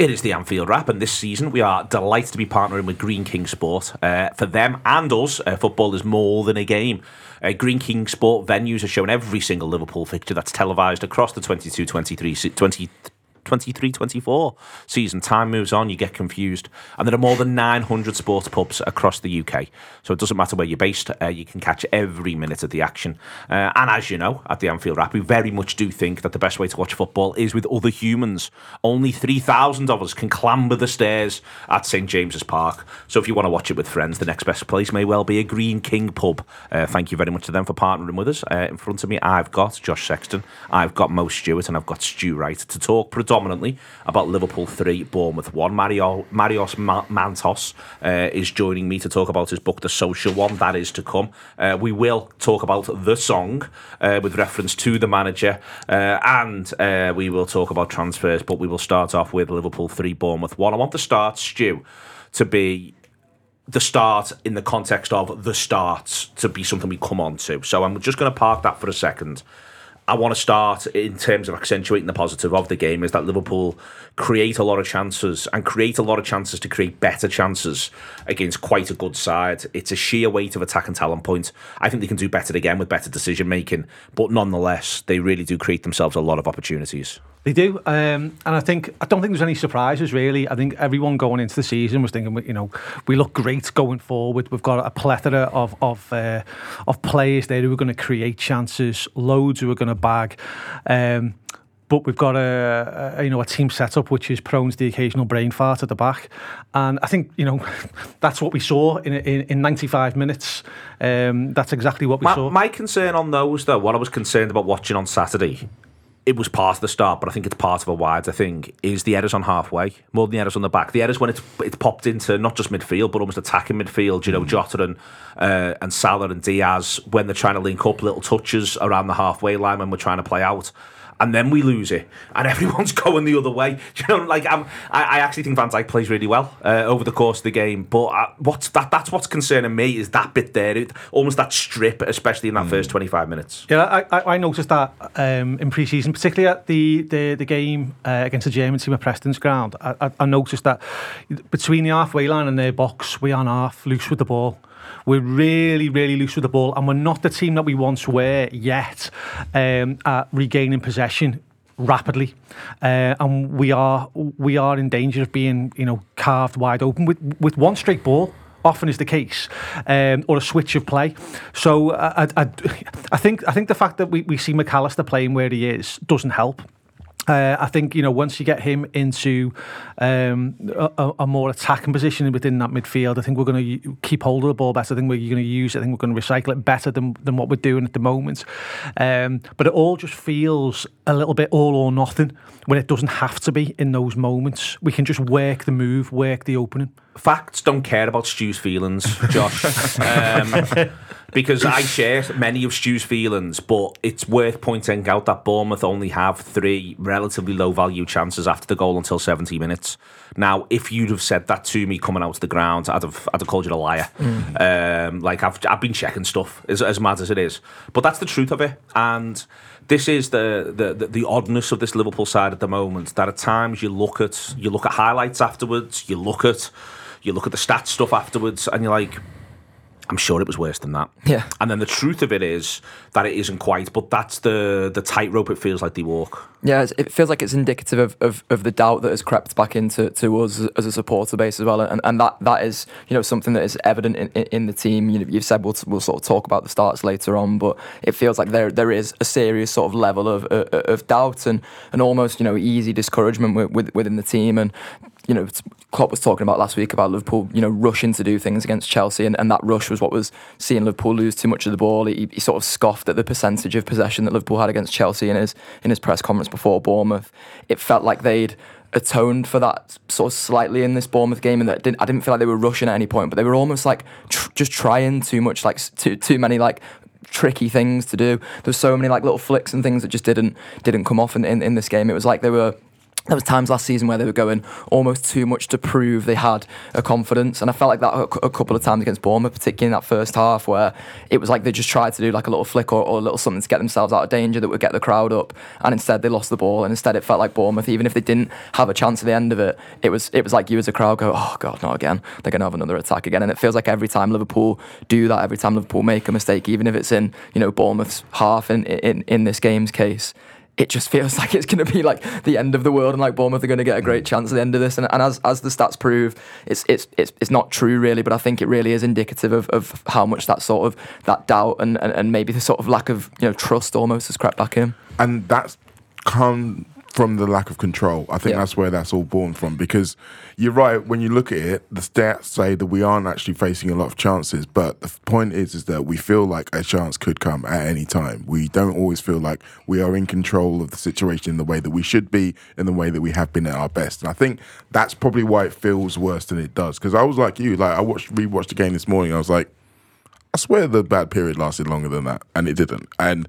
It is the Anfield Wrap, and this season we are delighted to be partnering with Greene King Sport. Uh, for them and us, uh, football is more than a game. Uh, Greene King Sport venues are shown every single Liverpool fixture that's televised across the 22 23 20 23 24 season. Time moves on, you get confused. And there are more than 900 sports pubs across the UK. So it doesn't matter where you're based, uh, you can catch every minute of the action. Uh, and as you know, at the Anfield Wrap, we very much do think that the best way to watch football is with other humans. Only 3,000 of us can clamber the stairs at St James's Park. So if you want to watch it with friends, the next best place may well be a Greene King pub. Uh, thank you very much to them for partnering with us. Uh, in front of me, I've got Josh Sexton, I've got Mo Stewart, and I've got Stu Wright to talk predominantly about Liverpool 3, Bournemouth 1. Mario, Marios Mantos uh, is joining me to talk about his book, The Social One. That is to come. Uh, we will talk about the song uh, with reference to the manager, uh, and uh, we will talk about transfers, but we will start off with Liverpool 3, Bournemouth 1. I want the start, Stu, to be the start in the context of the starts to be something we come on to. So I'm just going to park that for a second. I want to start in terms of accentuating the positive of the game is that Liverpool create a lot of chances and create a lot of chances to create better chances against quite a good side. It's a sheer weight of attack and talent point. I think they can do better again with better decision making, but nonetheless, they really do create themselves a lot of opportunities. They do, um, and I think I don't think there's any surprises really. I think everyone going into the season was thinking, you know, we look great going forward. We've got a plethora of of uh, of players there who are going to create chances, loads who are going to bag. Um, but we've got a, a, you know a team setup which is prone to the occasional brain fart at the back, and I think you know that's what we saw in in, in 95 minutes. Um, that's exactly what we my, saw. My concern on those though, what I was concerned about watching on Saturday it was part of the start, but I think it's part of a wider thing, is the errors on halfway, more than the errors on the back. The errors when it's it's popped into not just midfield, but almost attacking midfield, you know, mm. Jota and, uh, and Salah and Diaz, when they're trying to link up little touches around the halfway line when we're trying to play out and then we lose it, and everyone's going the other way. You know, like I'm, I, I actually think Van Dijk plays really well uh, over the course of the game. But uh, what's that? That's what's concerning me is that bit there, it, almost that strip, especially in that mm. first 25 minutes. Yeah, I, I noticed that um, in pre-season, particularly at the the, the game uh, against the German team at Preston's ground. I, I, I noticed that between the halfway line and their box, we are half loose with the ball. We're really, really loose with the ball, and we're not the team that we once were yet um, at regaining possession rapidly, uh, and we are we are in danger of being you know carved wide open with with one straight ball often is the case, um, or a switch of play. So I, I, I, think I think the fact that we, we see Mac Allister playing where he is doesn't help. Uh, I think you know once you get him into um, a, a, more attacking position within that midfield, I think we're going to keep hold of the ball better. I think we're going to use. It. I think we're going to recycle it better than than what we're doing at the moment. Um, but it all just feels a little bit all or nothing when it doesn't have to be in those moments. We can just work the move, work the opening. Facts don't care about Stu's feelings, Josh. um, because I share many of Stu's feelings, but it's worth pointing out that Bournemouth only have three relatively low value chances after the goal until 70 minutes. Now, if you'd have said that to me coming out to the ground, I'd have, I'd have called you a liar. Mm. Um, like, I've, I've been checking stuff, as, as mad as it is. But that's the truth of it. And this is the, the, the, the oddness of this Liverpool side at the moment, that at times you look at, you look at highlights afterwards, you look at, you look at the stats stuff afterwards, and you're like, I'm sure it was worse than that. Yeah. And then the truth of it is that it isn't quite, but that's the the tightrope it feels like they walk. Yeah, it feels like it's indicative of, of, of the doubt that has crept back into to us as a supporter base as well, and, and that, that is you know something that is evident in, in the team. You know, you've said we'll, we'll sort of talk about the starts later on, but it feels like there there is a serious sort of level of of, of doubt and, and almost you know easy discouragement with, with, within the team, and you know, Klopp was talking about last week about Liverpool, you know, rushing to do things against Chelsea, and, and that rush was what was seeing Liverpool lose too much of the ball. He, he, sort of scoffed at the percentage of possession that Liverpool had against Chelsea in his in his press conference before Bournemouth. It felt like they'd atoned for that sort of slightly in this Bournemouth game, and that didn't, I didn't feel like they were rushing at any point, but they were almost like tr- just trying too much, like too too many like tricky things to do. There's so many like little flicks and things that just didn't didn't come off in, in, in this game. It was like they were there was times last season where they were going almost too much to prove they had a confidence, and I felt like that a, couple of times against Bournemouth, particularly in that first half, where it was like they just tried to do like a little flick or, or, a little something to get themselves out of danger that would get the crowd up, and instead they lost the ball, and instead it felt like Bournemouth, even if they didn't have a chance at the end of it, it was it was like you as a crowd go, oh god, not again, they're going to have another attack again, and it feels like every time Liverpool do that, every time Liverpool make a mistake, even if it's in you know Bournemouth's half in in, in this game's case it just feels like it's going to be like the end of the world and like Bournemouth are going to get a great mm. chance at the end of this. And, and as, as the stats prove, it's, it's, it's, it's not true really, but I think it really is indicative of, of how much that sort of that doubt and, and, and maybe the sort of lack of you know trust almost has crept back in. And that's come from the lack of control. I think Yeah. that's where that's all born from. Because you're right, when you look at it, the stats say that we aren't actually facing a lot of chances. But the point is, is that we feel like a chance could come at any time. We don't always feel like we are in control of the situation in the way that we should be, in the way that we have been at our best. And I think that's probably why it feels worse than it does. Because I was like you, like I watched, rewatched the game this morning. I was like, I swear the bad period lasted longer than that, and it didn't. And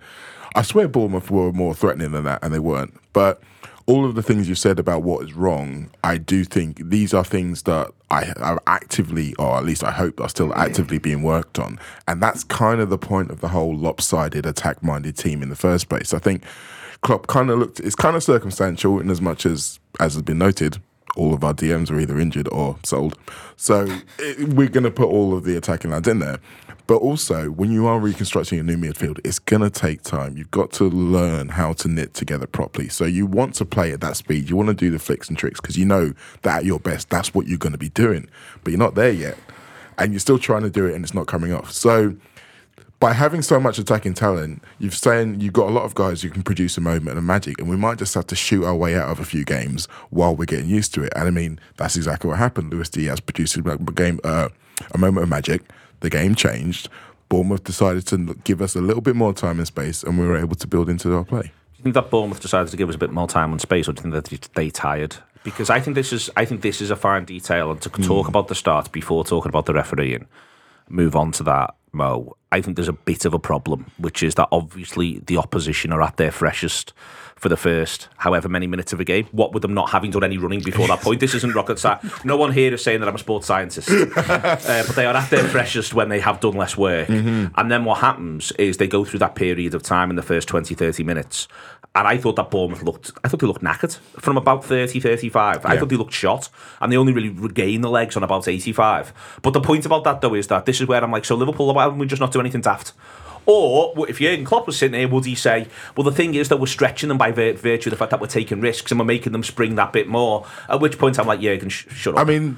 I swear Bournemouth were more threatening than that, and they weren't. But all of the things you said about what is wrong, I do think these are things that I are actively, or at least I hope, are still actively being worked on. And that's kind of the point of the whole lopsided, attack-minded team in the first place. I think Klopp kind of looked. It's kind of circumstantial in as much as, as has been noted, all of our DMs are either injured or sold. So it, we're going to put all of the attacking lads in there. But also, when you are reconstructing a new midfield, it's going to take time. You've got to learn how to knit together properly. So you want to play at that speed. You want to do the flicks and tricks because you know that at your best, that's what you're going to be doing. But you're not there yet. And you're still trying to do it and it's not coming off. So by having so much attacking talent, you've saying you've got a lot of guys who can produce a moment of magic, and we might just have to shoot our way out of a few games while we're getting used to it. And I mean, that's exactly what happened. Luis Diaz produced a game, uh, a moment of magic. The game changed. Bournemouth decided to give us a little bit more time and space, and we were able to build into our play. Do you think that Bournemouth decided to give us a bit more time and space, or do you think that they tired? Because I think this is, I think this is a fine detail, and to talk hmm. about the start before talking about the refereeing, move on to that, Mo. I think there's a bit of a problem, which is that obviously the opposition are at their freshest for the first however many minutes of a game. What with them not having done any running before that point? This isn't rocket science. No one here is saying that I'm a sports scientist, uh, but they are at their freshest when they have done less work. And then what happens is they go through that period of time in the first 20, 30 minutes. And I thought that Bournemouth looked, I thought they looked knackered from about 30, 35. I Yeah. thought they looked shot and they only really regained the legs on about 85. But the point about that though is that this is where I'm like, so Liverpool, why don't we just not do anything daft? Or if Jurgen Klopp was sitting here, would he say, well, the thing is that we're stretching them by virtue of the fact that we're taking risks and we're making them spring that bit more? At which point I'm like, Jurgen, sh- shut up. I mean,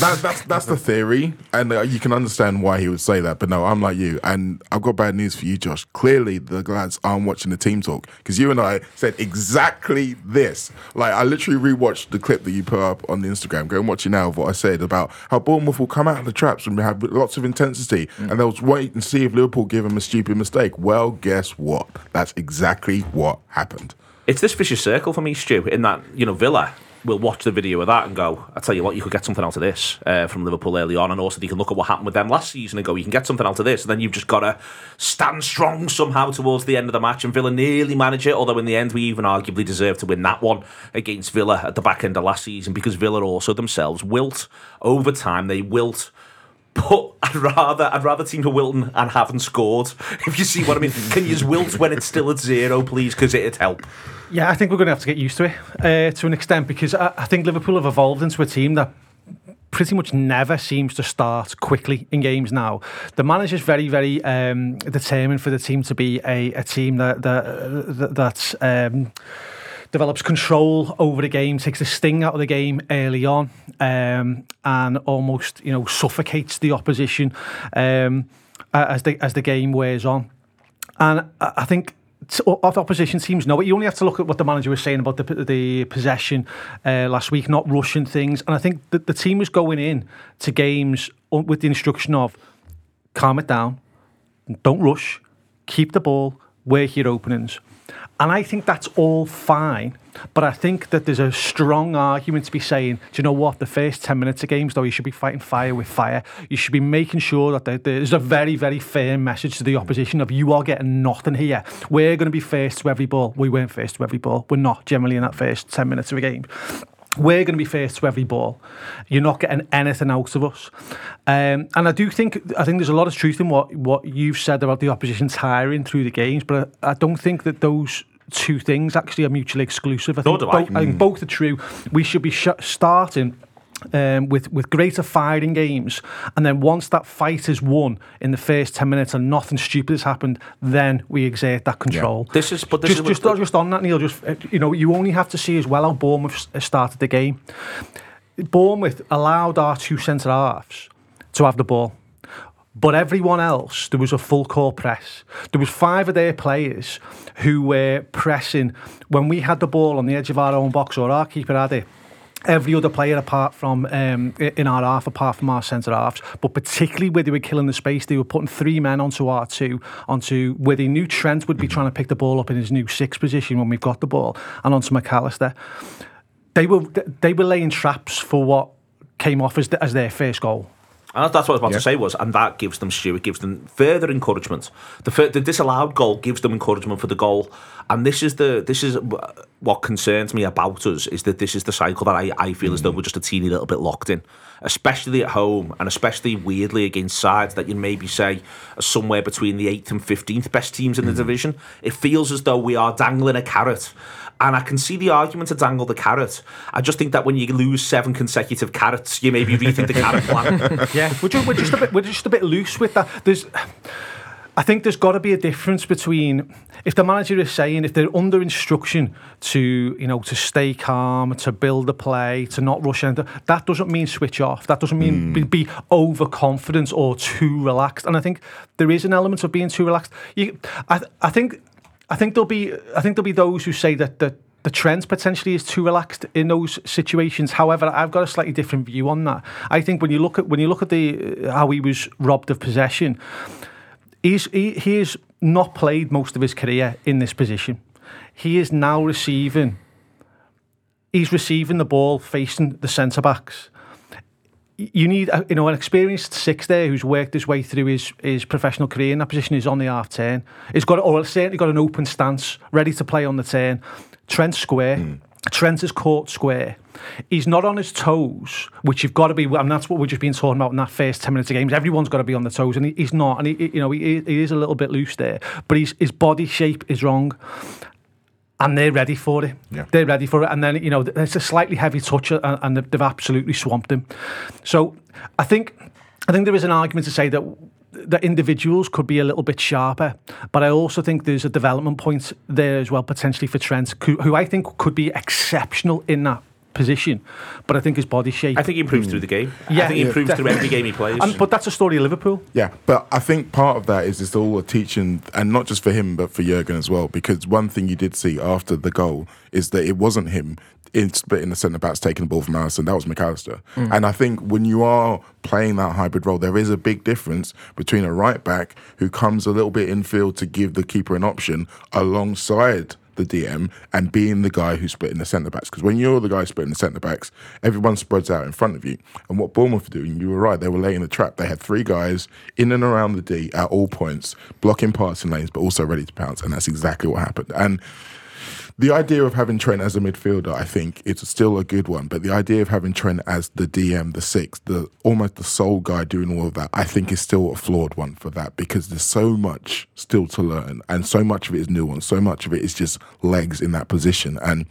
that, that's that's the theory, and uh, you can understand why he would say that. But no, I'm like you, and I've got bad news for you, Josh. Clearly, the lads aren't watching the team talk because you and I said exactly this. Like, I literally rewatched the clip that you put up on the Instagram. Go and watch it now of what I said about how Bournemouth will come out of the traps and we have lots of intensity, and they'll wait and see if Liverpool give them a stupid mistake. Well, guess what? That's exactly what happened. it's this vicious circle for me, Stu, in that, you know, Villa will watch the video of that and go, I tell you what, you could get something out of this uh, from Liverpool early on. And also, you can look at what happened with them last season and go, you can get something out of this. And then you've just got to stand strong somehow towards the end of the match. And Villa nearly manage it, although in the end, we even arguably deserve to win that one against Villa at the back end of last season because Villa also themselves wilt. Over time, they wilt. But I'd rather I'd rather team to Wilton and haven't scored. If you see what I mean, can you wilt when it's still at zero, please? Because it'd help. Yeah, I think we're going to have to get used to it uh, to an extent because I, I think Liverpool have evolved into a team that pretty much never seems to start quickly in games now. The manager's very, very um, determined for the team to be a, a team that that, that um, develops control over the game, takes the sting out of the game early on, um, and almost you know suffocates the opposition um, as the as the game wears on. And I think opposition teams know it. You only have to look at what the manager was saying about the the possession uh, last week, not rushing things. And I think that the team was going in to games with the instruction of calm it down, don't rush, keep the ball, work your openings. And I think that's all fine. But I think that there's a strong argument to be saying, do you know what? The first 10 minutes of games, though, you should be fighting fire with fire. You should be making sure that there's a very, very firm message to the opposition of you are getting nothing here. We're going to be first to every ball. We weren't first to every ball. We're not generally in that first 10 minutes of a game we're going to be first to every ball. You're not getting anything out of us. Um, and I do think I think there's a lot of truth in what, what you've said about the opposition tiring through the games, but I, I don't think that those two things actually are mutually exclusive. I think, both, I. I think both are true. We should be sh- starting um, with with greater firing games, and then once that fight is won in the first ten minutes and nothing stupid has happened, then we exert that control. Yeah. This is but this just is just, just on that, Neil. Just uh, you know, you only have to see as well how Bournemouth started the game. Bournemouth allowed our two centre halves to have the ball. But everyone else, there was a full court press. There was five of their players who were pressing when we had the ball on the edge of our own box or our keeper had it every other player apart from um, in our half, apart from our centre halves, but particularly where they were killing the space, they were putting three men onto our two, onto where they knew Trent would be trying to pick the ball up in his new six position when we've got the ball, and onto Mac Allister. They were they were laying traps for what came off as, the, as their first goal. And that's what I was about yeah. to say was, and that gives them, Stuart, gives them further encouragement. The, the disallowed goal gives them encouragement for the goal, and this is the this is what concerns me about us is that this is the cycle that I, I feel mm. as though mm. we're just a teeny little bit locked in, especially at home, and especially weirdly against sides that you maybe say are somewhere between the eighth and fifteenth best teams in mm. the division. It feels as though we are dangling a carrot and I can see the argument to dangle the carrot. I just think that when you lose seven consecutive carrots, you maybe rethink the carrot plan. yeah, we're just, we're just a bit we're just a bit loose with that. There's. I think there's got to be a difference between if the manager is saying if they're under instruction to you know to stay calm, to build a play, to not rush into that doesn't mean switch off. That doesn't mean mm. be, be overconfident or too relaxed. And I think there is an element of being too relaxed. You, I, I think I think there'll be I think there'll be those who say that that the Trent potentially is too relaxed in those situations. However, I've got a slightly different view on that. I think when you look at when you look at the how he was robbed of possession, he's he, he has not played most of his career in this position. He is now receiving. He's receiving the ball facing the centre backs you need a, you know an experienced six there who's worked his way through his, his professional career in that position is on the half turn. He's got or certainly got an open stance, ready to play on the turn. Trent square. Mm. Trent is caught square. He's not on his toes, which you've got to be, and that's what we've just been talking about in that first ten minutes of games. Everyone's got to be on the toes, and he, he's not. And he, you know, he, he is a little bit loose there, but his his body shape is wrong and they're ready for it. Yeah. They're ready for it. And then, you know, it's a slightly heavy touch uh, and, and they've absolutely swamped him. So I think I think there is an argument to say that that individuals could be a little bit sharper, but I also think there's a development point there as well potentially for Trent, who I think could be exceptional in that position, but I think his body shape. I think he improves mm. through the game. Yeah, I think he improves yeah. through every game he plays. And, but that's a story of Liverpool. Yeah, but I think part of that is it's all a teaching, and not just for him, but for Jurgen as well. Because one thing you did see after the goal is that it wasn't him in splitting the centre backs taking the ball from Alisson. That was Mac Allister. Mm. And I think when you are playing that hybrid role, there is a big difference between a right back who comes a little bit infield to give the keeper an option alongside the DM and being the guy who's splitting the centre backs. Because when you're the guy splitting the centre backs, everyone spreads out in front of you. And what Bournemouth were doing, you were right, they were laying the trap. They had three guys in and around the D at all points, blocking passing lanes, but also ready to pounce. And that's exactly what happened. And the idea of having Trent as a midfielder, I think it's still a good one. But the idea of having Trent as the DM, the six, the almost the sole guy doing all of that, I think is still a flawed one for that because there's so much still to learn, and so much of it is nuance, so much of it is just legs in that position. And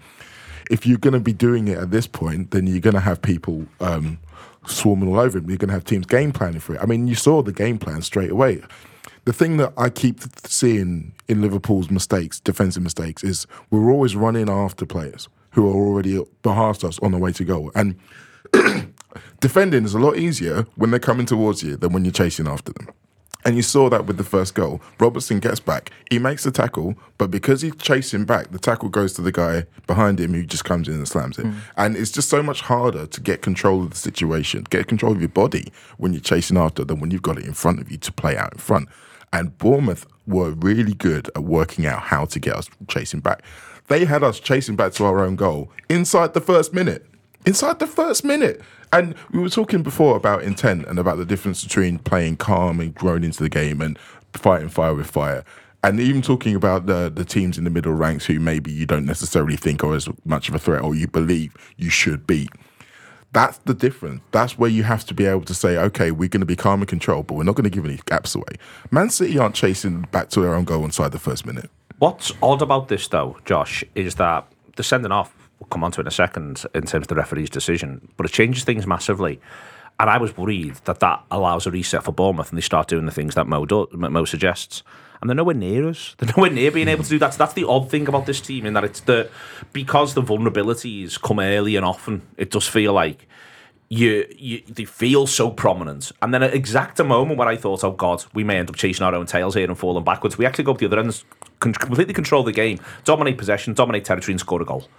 if you're going to be doing it at this point, then you're going to have people. Um, swarming all over him. You're going to have teams game planning for it. I mean, you saw the game plan straight away. The thing that I keep seeing in Liverpool's mistakes, defensive mistakes, is we're always running after players who are already past us on the way to goal. And defending is a lot easier when they're coming towards you than when you're chasing after them. And you saw that with the first goal. Robertson gets back. He makes the tackle, but because he's chasing back, the tackle goes to the guy behind him who just comes in and slams it. Hmm. And it's just so much harder to get control of the situation, get control of your body when you're chasing after than when you've got it in front of you to play out in front. And Bournemouth were really good at working out how to get us chasing back. They had us chasing back to our own goal inside the first minute. Inside the first minute. And we were talking before about intent and about the difference between playing calm and growing into the game and fighting fire with fire. And even talking about the the teams in the middle ranks who maybe you don't necessarily think are as much of a threat or you believe you should beat. That's the difference. That's where you have to be able to say, okay, we're going to be calm and control, but we're not going to give any gaps away. Man City aren't chasing back to their own goal inside the first minute. What's odd about this, though, Josh, is that the sending off, we'll come on to it in a second in terms of the referee's decision, but it changes things massively. And I was worried that that allows a reset for Bournemouth and they start doing the things that Mo, do, Mo suggests. And they're nowhere near us. They're nowhere near being able to do that. That's the odd thing about this team, in that it's the because the vulnerabilities come early and often. It does feel like you, you they feel so prominent. And then at exact a moment where I thought, oh God, we may end up chasing our own tails here and falling backwards, we actually go up the other end, completely control the game, dominate possession, dominate territory, and score a goal.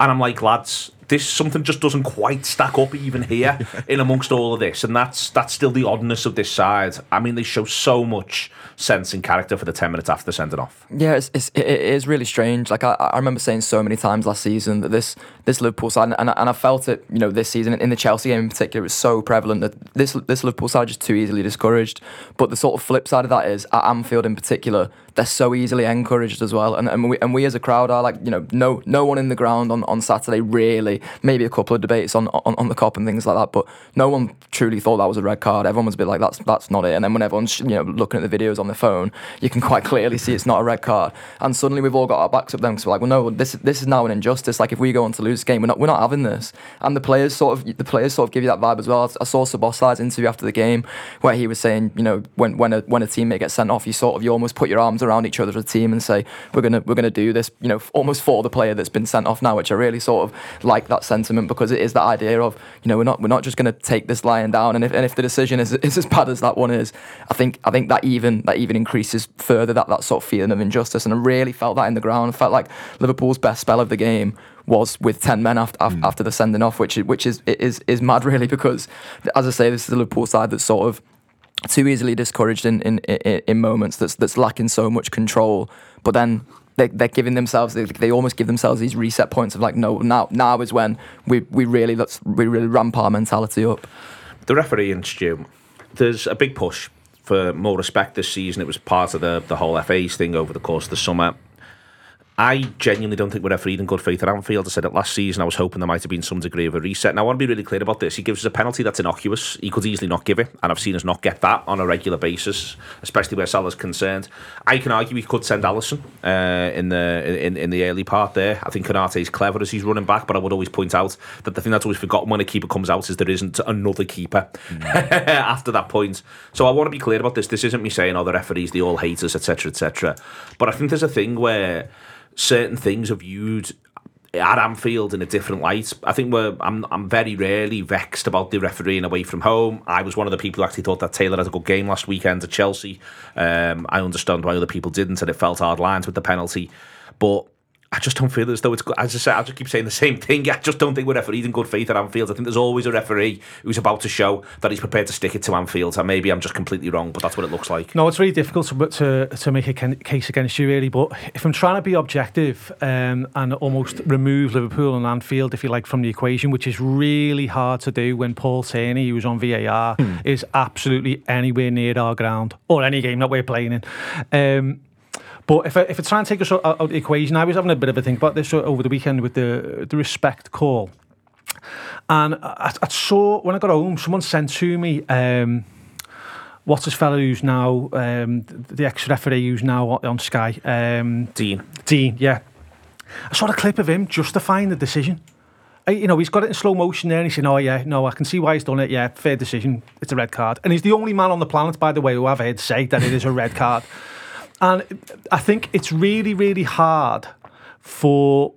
And I'm like, lads, this something just doesn't quite stack up even here in amongst all of this, and that's that's still the oddness of this side. I mean, they show so much sense and character for the ten minutes after sending off. Yeah, it's, it's it is really strange. Like I, I remember saying so many times last season that this this Liverpool side, and, and I felt it, you know, this season in the Chelsea game in particular, it was so prevalent that this this Liverpool side is just too easily discouraged. But the sort of flip side of that is at Anfield in particular, they're so easily encouraged as well. And and we, and we as a crowd are like, you know, no no one in the ground on, on Saturday really, maybe a couple of debates on, on on the Kop and things like that, but no one truly thought that was a red card. Everyone was a bit like, that's that's not it. And then when everyone's you know looking at the videos on their phone, you can quite clearly see it's not a red card. And suddenly we've all got our backs up then because we're like, well, no, this this is now an injustice. Like if we go on to lose this game, we're not we're not having this. And the players sort of the players sort of give you that vibe as well. I saw Szoboszlai's interview after the game where he was saying, you know, when when a when a teammate gets sent off, you sort of you almost put your arms around each other as a team and say, we're gonna we're gonna do this, you know, almost for the player that's been sent off now, which I really sort of like that sentiment because it is that idea of, you know, we're not we're not just gonna take this lion down. And if and if the decision is, is as bad as that one is, I think I think that even that even increases further that, that sort of feeling of injustice. And I really felt that in the ground. I felt like Liverpool's best spell of the game was with 10 men after, after, mm. after the sending off, which, which is, is, is mad really because, as I say, this is the Liverpool side that's sort of too easily discouraged in, in, in, in moments that's, that's lacking so much control. But then they, they're giving themselves they, they almost give themselves these reset points of like no now now is when we, we really let's we really ramp our mentality up The referee and Stu, there's a big push for more respect this season. It was part of the the whole FA's thing over the course of the summer. I genuinely don't think we're refereed in good faith at Anfield. I said it last season. I was hoping there might have been some degree of a reset. Now, I want to be really clear about this. He gives us a penalty that's innocuous. He could easily not give it, and I've seen us not get that on a regular basis, especially where Salah's concerned. I can argue he could send Alisson uh, in the in, in the early part there. I think is clever as he's running back, but I would always point out that the thing that's always forgotten when a keeper comes out is there isn't another keeper after that point. So I want to be clear about this. This isn't me saying, oh, the referees, they all hate us, etc., etc. But I think there's a thing where certain things are viewed at Anfield in a different light. I think we're I'm I'm very rarely vexed about the refereeing away from home. I was one of the people who actually thought that Taylor had a good game last weekend at Chelsea. Um, I understand why other people didn't, and it felt hard lines with the penalty. But I just don't feel as though it's good. As I said, I just keep saying the same thing. I just don't think we're refereed in good faith at Anfield. I think there's always a referee who's about to show that he's prepared to stick it to Anfield. And maybe I'm just completely wrong, but that's what it looks like. No, it's really difficult to to, to make a case against you, really. But if I'm trying to be objective um, and almost remove Liverpool and Anfield, if you like, from the equation, which is really hard to do when Paul Tierney, who was on VAR, is absolutely anywhere near our ground or any game that we're playing in. Um, but if I, if I try and take us out out of the equation, I was having a bit of a think about this over the weekend with the the respect call. And I, I saw when I got home, someone sent to me. Um, What's his fellow who's now um, the ex referee who's now on Sky? Um, Dean. Dean, yeah. I saw a clip of him justifying the decision. Uh, You know, he's got it in slow motion there, and he's saying, "Oh yeah, no, I can see why he's done it. Yeah, fair decision. It's a red card." And he's the only man on the planet, by the way, who I've heard say that it is a red card. And I think it's really, really hard for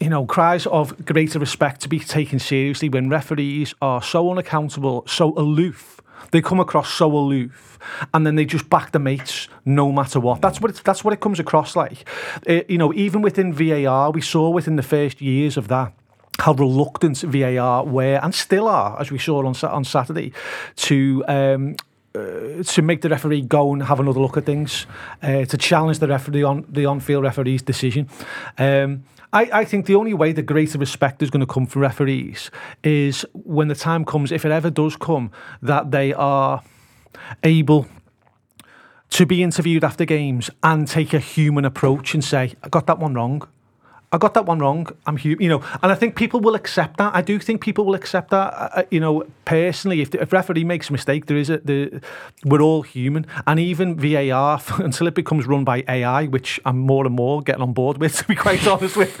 you know, cries of greater respect to be taken seriously when referees are so unaccountable, so aloof. They come across so aloof, and then they just back the mates no matter what. That's what it's, that's what it comes across like. Uh, you know, even within VAR, we saw within the first years of that how reluctant VAR were and still are, as we saw on on Saturday, to. Um, uh, to make the referee go and have another look at things, uh, to challenge the referee on the on-field referee's decision. Um, I, I think the only way the greater respect is going to come from referees is when the time comes, if it ever does come, that they are able to be interviewed after games and take a human approach and say, I got that one wrong. I got that one wrong. I'm human, you know, and I think people will accept that. I do think people will accept that. Uh, you know, personally, if the if referee makes a mistake, there is a the we're all human, and even VAR until it becomes run by AI, which I'm more and more getting on board with, to be quite honest with.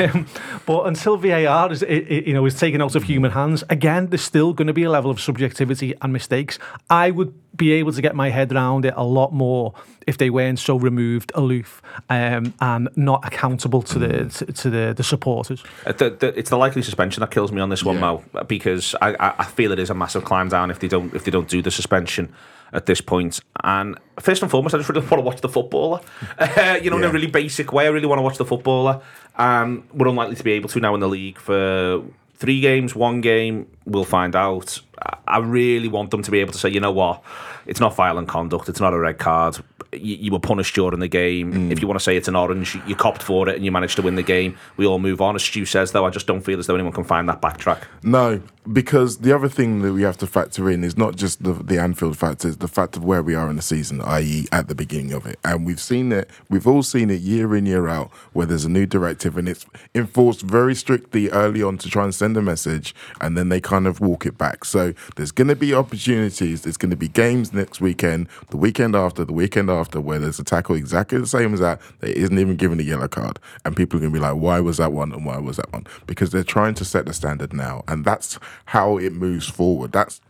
Um, but until VAR is i- i- you know is taken out of human hands, again, there's still going to be a level of subjectivity and mistakes. I would be able to get my head around it a lot more if they weren't so removed, aloof, um, and not accountable to the to, to the, the supporters. Uh, the, the, it's the likely suspension that kills me on this one, Yeah. Mo, because I, I, I feel it is a massive climb down if they don't if they don't do the suspension at this point. And first and foremost, I just really want to watch the footballer. Uh, you know, in a really basic way, I really want to watch the footballer. And we're unlikely to be able to now in the league for three games, one game. We'll find out. I- really want them to be able to say, you know what, it's not violent conduct, it's not a red card. You, you were punished during the game. Mm. If you want to say it's an orange, you, you copped for it and you managed to win the game. We all move on. As Stu says, though, I just don't feel as though anyone can find that backtrack. No, because the other thing that we have to factor in is not just the, the Anfield factor, it's the fact of where we are in the season, i.e., at the beginning of it. And we've seen it, we've all seen it year in, year out, where there's a new directive and it's enforced very strictly early on to try and send a message, and then they kind of walk it back. So there's going to be opportunities, there's going to be games next weekend, the weekend after, the weekend after, where there's a tackle exactly the same as that, that isn't even given a yellow card. And people are going to be like, why was that one and why was that one? Because they're trying to set the standard now. And that's how it moves forward. That's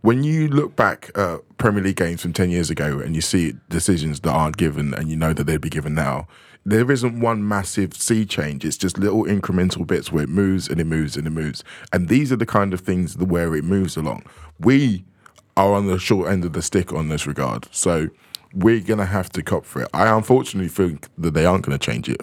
when you look back at Premier League games from 10 years ago and you see decisions that aren't given and you know that they'd be given now, there isn't one massive sea change. It's just little incremental bits where it moves and it moves and it moves. And these are the kind of things where it moves along. We are on the short end of the stick on this regard. So we're going to have to cop for it. I unfortunately think that they aren't going to change it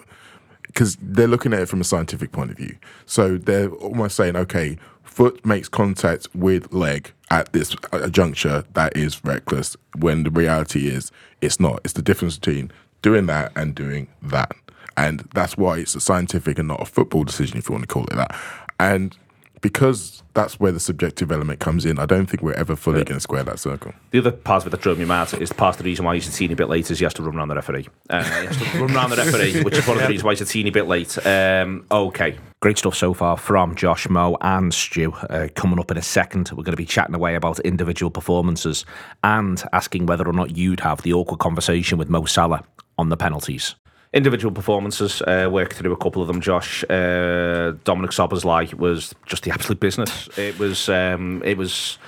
because they're looking at it from a scientific point of view. So they're almost saying, okay, foot makes contact with leg at this juncture that is reckless. When the reality is, it's not. It's the difference between doing that and doing that, and that's why it's a scientific and not a football decision, if you want to call it that. And because that's where the subjective element comes in, I don't think we're ever fully going to square that circle. The other part of it that drove me mad is part of the reason why he's a teeny bit late is he has to run around the referee. Uh, he has to run around the referee, which is one of the reasons why he's a teeny bit late. Um, okay. Great stuff so far from Josh, Mo, and Stu. Uh, coming up in a second, we're going to be chatting away about individual performances and asking whether or not you'd have the awkward conversation with Mo Salah on the penalties. Individual performances, uh, work through a couple of them. Josh, uh, Dominic Szoboszlai was just the absolute business. It was, um, it was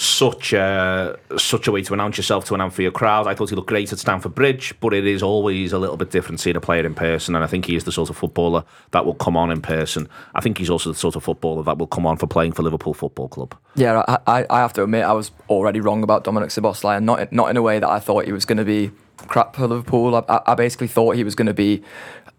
such a such a way to announce yourself to an Anfield crowd. I thought he looked great at Stamford Bridge, but it is always a little bit different seeing a player in person. And I think he is the sort of footballer that will come on in person. I think he's also the sort of footballer that will come on for playing for Liverpool Football Club. Yeah, I, I, I have to admit I was already wrong about Dominic Szoboszlai, and not not in a way that I thought he was going to be crap for Liverpool. I, I- basically thought he was going to be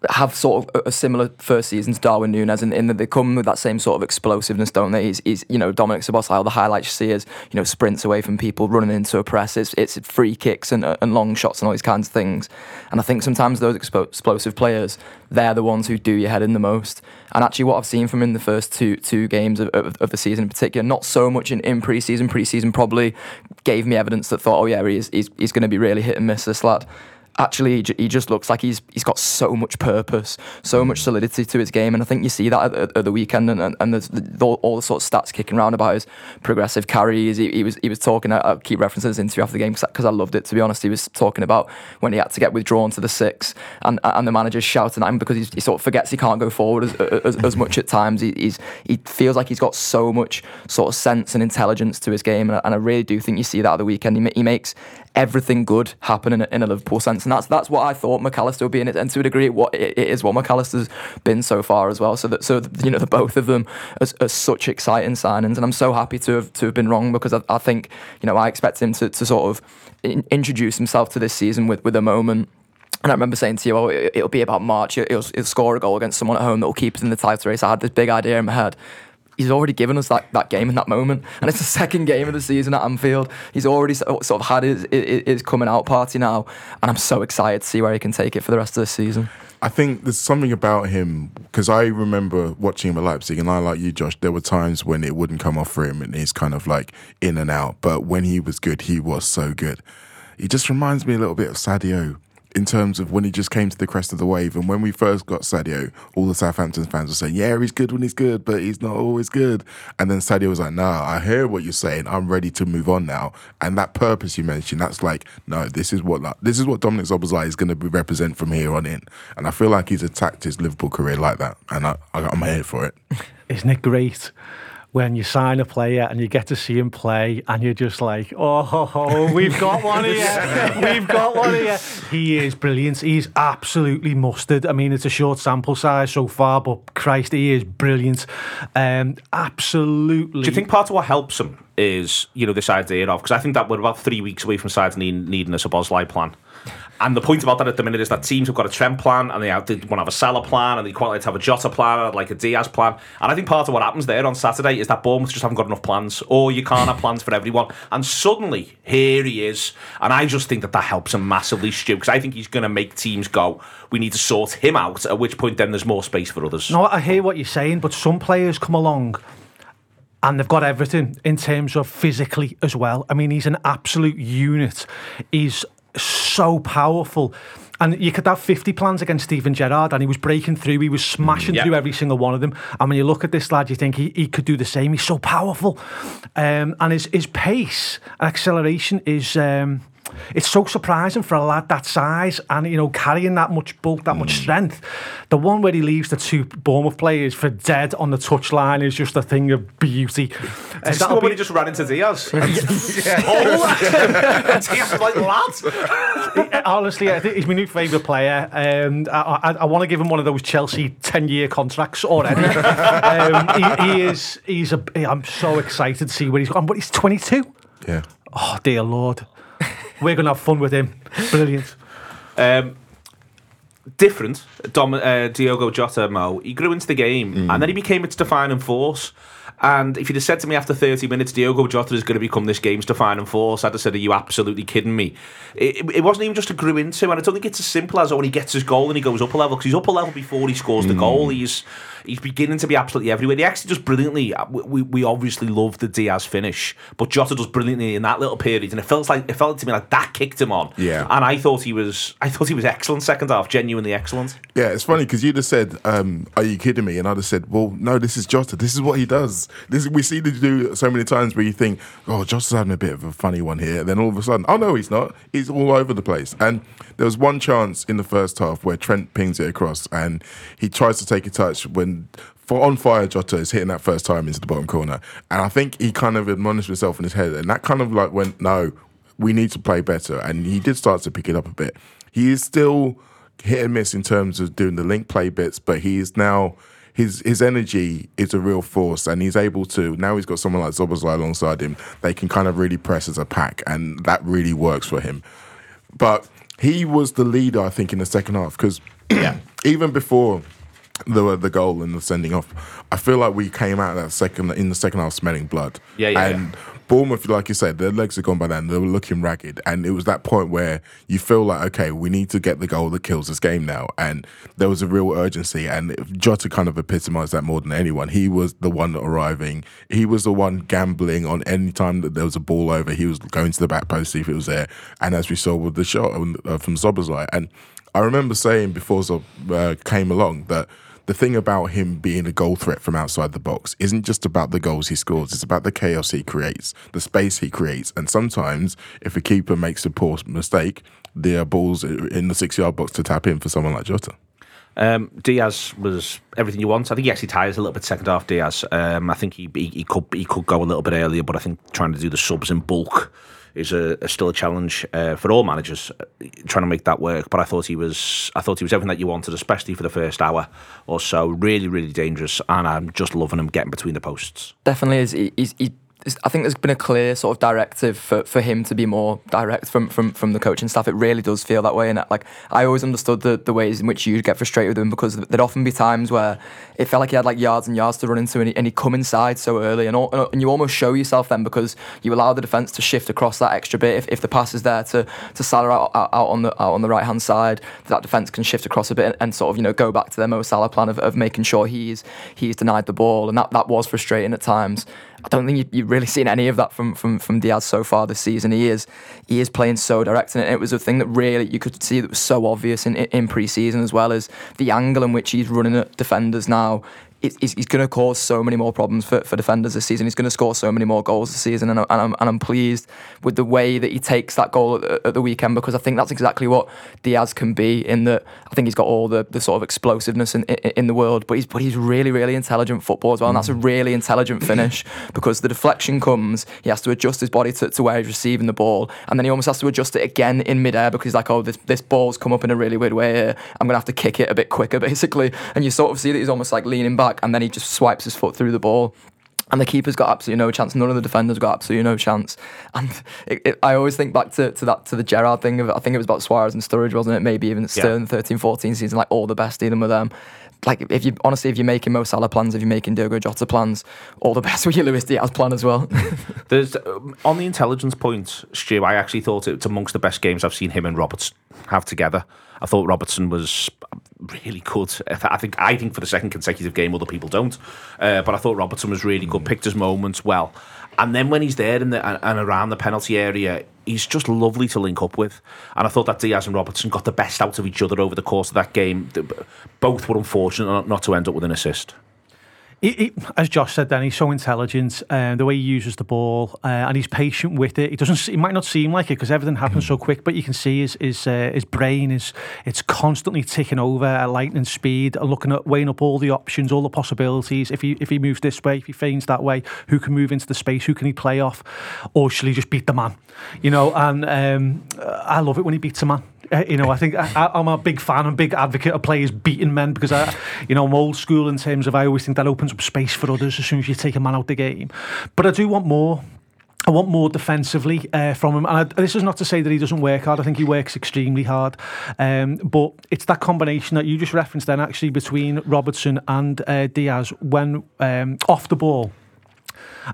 have sort of a, similar first season to Darwin Núñez, in, in that they come with that same sort of explosiveness, don't they? He's, he's you know Dominic. All the highlights you see is you know sprints away from people, running into a press. It's, it's free kicks and, and long shots and all these kinds of things. And I think sometimes those expo- explosive players, they're the ones who do your head in the most. And actually, what I've seen from him in the first two two games of, of, of the season in particular, not so much in, in pre-season. Pre-season probably gave me evidence that thought, oh yeah, he's he's, he's going to be really hit and miss this lad. Actually he, just looks like he's he's got so much purpose, so hmm. much solidity to his game, and I think you see that at, at, at the weekend, and and, the, all, the sort of stats kicking around about his progressive carries. He, he was he was talking. I, I keep referencing his interview after the game because I loved it. To be honest, he was talking about when he had to get withdrawn to the six, and and the manager's shouting at him because he's, he sort of forgets he can't go forward as, as, as much at times. He, he's he feels like he's got so much sort of sense and intelligence to his game, and, I- and I really do think you see that at the weekend. He, he makes everything good happen in a, in a Liverpool sense, and that's that's what I thought Mac Allister would be in it, and to a degree, what it, it is what Mac Allister's been so far as well. So that so you know the both of them are, are such exciting signings, and I'm so happy to have to have been wrong because I, I think you know I expect him to, to sort of in, introduce himself to this season with with a moment. And I remember saying to you, oh, it- it'll be about March. He'll, he'll score a goal against someone at home that will keep us in the title race. I had this big idea in my head. He's already given us that, that game in that moment. And it's the second game of the season at Anfield. He's already sort of had his, his, his coming out party now. And I'm so excited to see where he can take it for the rest of the season. I think there's something about him because I remember watching him at Leipzig, and I like you, Josh. There were times when it wouldn't come off for him, and he's kind of like in and out. But when he was good, he was so good. He just reminds me a little bit of Sadio in terms of when he just came to the crest of the wave. And when we first got Sadio, all the Southampton fans were saying, "Yeah, he's good when he's good, but he's not always good." And then Sadio was like, "Nah, I hear what you're saying. I'm ready to move on now." And that purpose you mentioned, that's like, no, this is what this is what Dominic Szoboszlai is going to represent from here on in. And I feel like he's attacked his Liverpool career like that, and I, I, I'm here for it. Isn't it great when you sign a player and you get to see him play and you're just like, oh, ho, ho, we've got one here. We've got one here. He is brilliant. He's absolutely mustard. I mean, it's a short sample size so far, but Christ, he is brilliant. Um, absolutely. Do you think part of what helps him is, you know, this idea of, because I think that we're about three weeks away from sides need, needing a Szoboszlai plan. And the point about that at the minute is that teams have got a Trent plan and they, have, they want to have a Salah plan and they quite like to have a Jota plan, like a Diaz plan. And I think part of what happens there on Saturday is that Bournemouth just haven't got enough plans, or you can't have plans for everyone. And suddenly, here he is. And I just think that that helps him massively, Stu, because I think he's going to make teams go, we need to sort him out, at which point then there's more space for others. No, I hear what you're saying, but some players come along and they've got everything in terms of physically as well. I mean, he's an absolute unit. He's so powerful. And you could have 50 plans against Steven Gerrard, and he was breaking through. He was smashing Yeah. through every single one of them. And when you look at this lad, you think he, he could do the same. He's so powerful. Um, and his, his pace and acceleration is. Um, it's so surprising for a lad that size and you know carrying that much bulk, that much strength. The one where he leaves the two Bournemouth players for dead on the touchline is just a thing of beauty. Uh, that'll when be- he just ran into Diaz? oh, Diaz like, lad. Honestly, I think he's my new favourite player. Um, I, I, I want to give him one of those Chelsea ten-year contracts already. um, he, he is. He's a. I'm so excited to see where he's gone. But he's 22. Yeah. Oh dear lord, we're gonna have fun with him. Brilliant. Um, different, Dom, uh, Diogo Jota, Mo. He grew into the game and then he became its defining force. And if you'd have said to me after 30 minutes, Diogo Jota is going to become this game's defining force, I'd have said, Are you absolutely kidding me? It, it wasn't even just a grew into, and I don't think it's as simple as oh, when he gets his goal and he goes up a level, because he's up a level before he scores the goal. He's he's beginning to be absolutely everywhere. He actually does brilliantly. Uh, We, we, we obviously love the Diaz finish, but Jota does brilliantly in that little period, and it felt like it felt to me like that kicked him on. Yeah. And I thought he was, I thought he was excellent second half, genuinely excellent. Yeah, it's funny because you'd have said, um, "Are you kidding me?" And I'd have said, "Well, no, this is Jota. This is what he does. This we see him do so many times where you think, oh, Jota's having a bit of a funny one here." And then all of a sudden, oh no, he's not. He's all over the place. And there was one chance in the first half where Trent pings it across, and he tries to take a touch when. For on fire, Jota is hitting that first time into the bottom corner, and I think he kind of admonished himself in his head, and that kind of like went, "No, we need to play better." And he did start to pick it up a bit. He is still hit and miss in terms of doing the link play bits, but he is now his his energy is a real force, and he's able to now. He's got someone like Szoboszlai alongside him. They can kind of really press as a pack, and that really works for him. But he was the leader, I think, in the second half because even before the the goal and the sending off. I feel like we came out of that second in the second half smelling blood. Yeah, yeah, And Bournemouth, like you said, their legs had gone by then. They were looking ragged, and it was that point where you feel like, okay, we need to get the goal that kills this game now. And there was a real urgency, and Jota kind of epitomised that more than anyone. He was the one arriving. He was the one gambling on any time that there was a ball over. He was going to the back post see if it was there. And as we saw with the shot uh, from Szoboszlai, and I remember saying before Zob uh, came along that the thing about him being a goal threat from outside the box isn't just about the goals he scores, it's about the chaos he creates, the space he creates. And sometimes, if a keeper makes a poor mistake, there are balls in the six yard box to tap in for someone like Jota. Um, Diaz was everything you want. I think he actually tires a little bit second half. Diaz. Um, I think he, he he could he could go a little bit earlier, but I think trying to do the subs in bulk is a, a still a challenge uh, for all managers uh, trying to make that work. But I thought he was I thought he was everything that you wanted, especially for the first hour or so. Really, really dangerous, and I'm just loving him getting between the posts. Definitely is. He, he's, he I think there's been a clear sort of directive for, for him to be more direct from, from, from the coaching staff. It really does feel that way. And like I always understood the, the ways in which you'd get frustrated with him because there'd often be times where it felt like he had like yards and yards to run into and, he, and he'd come inside so early and, all, and you almost show yourself then because you allow the defence to shift across that extra bit. If, if the pass is there to, to Salah out, out, out on the out on the right hand side, that defence can shift across a bit and, and, sort of you know go back to their Mo Salah plan of, of making sure he's he's denied the ball and that, that was frustrating at times. I don't think you, have really seen any of that from, from from Diaz so far this season. He is he is playing so direct, and it was a thing that really you could see that was so obvious in in pre-season as well as the angle in which he's running at defenders now he's, he's going to cause so many more problems for, for defenders this season. He's going to score so many more goals this season, and, I, and, I'm, and I'm pleased with the way that he takes that goal at the, at the, weekend because I think that's exactly what Diaz can be. In that, I think he's got all the, the sort of explosiveness in, in, in the world, but he's but he's really really intelligent football as well, and that's a mm. really intelligent finish because the deflection comes, he has to adjust his body to, to where he's receiving the ball, and then he almost has to adjust it again in midair because he's like, oh, this this ball's come up in a really weird way here. I'm gonna have to kick it a bit quicker, basically, and you sort of see that he's almost like leaning back, and then he just swipes his foot through the ball. And the keeper's got absolutely no chance. None of the defenders got absolutely no chance. And it, it, I always think back to, to that to the Gerrard thing of I think it was about Suarez and Sturridge, wasn't it? Maybe even the 13 14 season, like all the best dealing with them. Like if you honestly, if you're making Mo Salah plans, if you're making Diogo Jota plans, all the best with your Luis Diaz plan as well. There's um, on the intelligence point, Stu. I actually thought it's amongst the best games I've seen him and Roberts have together. I thought Robertson was really good. I think I think for the second consecutive game, other people don't. Uh, but I thought Robertson was really good, picked his moments well. And then when he's there in the, and around the penalty area, he's just lovely to link up with. And I thought that Diaz and Robertson got the best out of each other over the course of that game. Both were unfortunate not to end up with an assist. He, he, as Josh said, then he's so intelligent. Uh, the way he uses the ball, uh, and he's patient with it. He doesn't. He might not seem like it because everything happens so quick, but you can see his his uh, his brain is it's constantly ticking over at lightning speed, looking at weighing up all the options, all the possibilities. If he if he moves this way, if he feigns that way, who can move into the space? Who can he play off, or shall he just beat the man? You know, and um, I love it when he beats a man. Uh, you know, I think I, am a big fan and big advocate of players beating men because I, you know, I'm old school in terms of I always think that opens up space for others as soon as you take a man out the game. But I do want more. I want more defensively uh, from him. And I, this is not to say that he doesn't work hard. I think he works extremely hard. Um, but it's that combination that you just referenced then, actually, between Robertson and uh, Diaz when um, off the ball.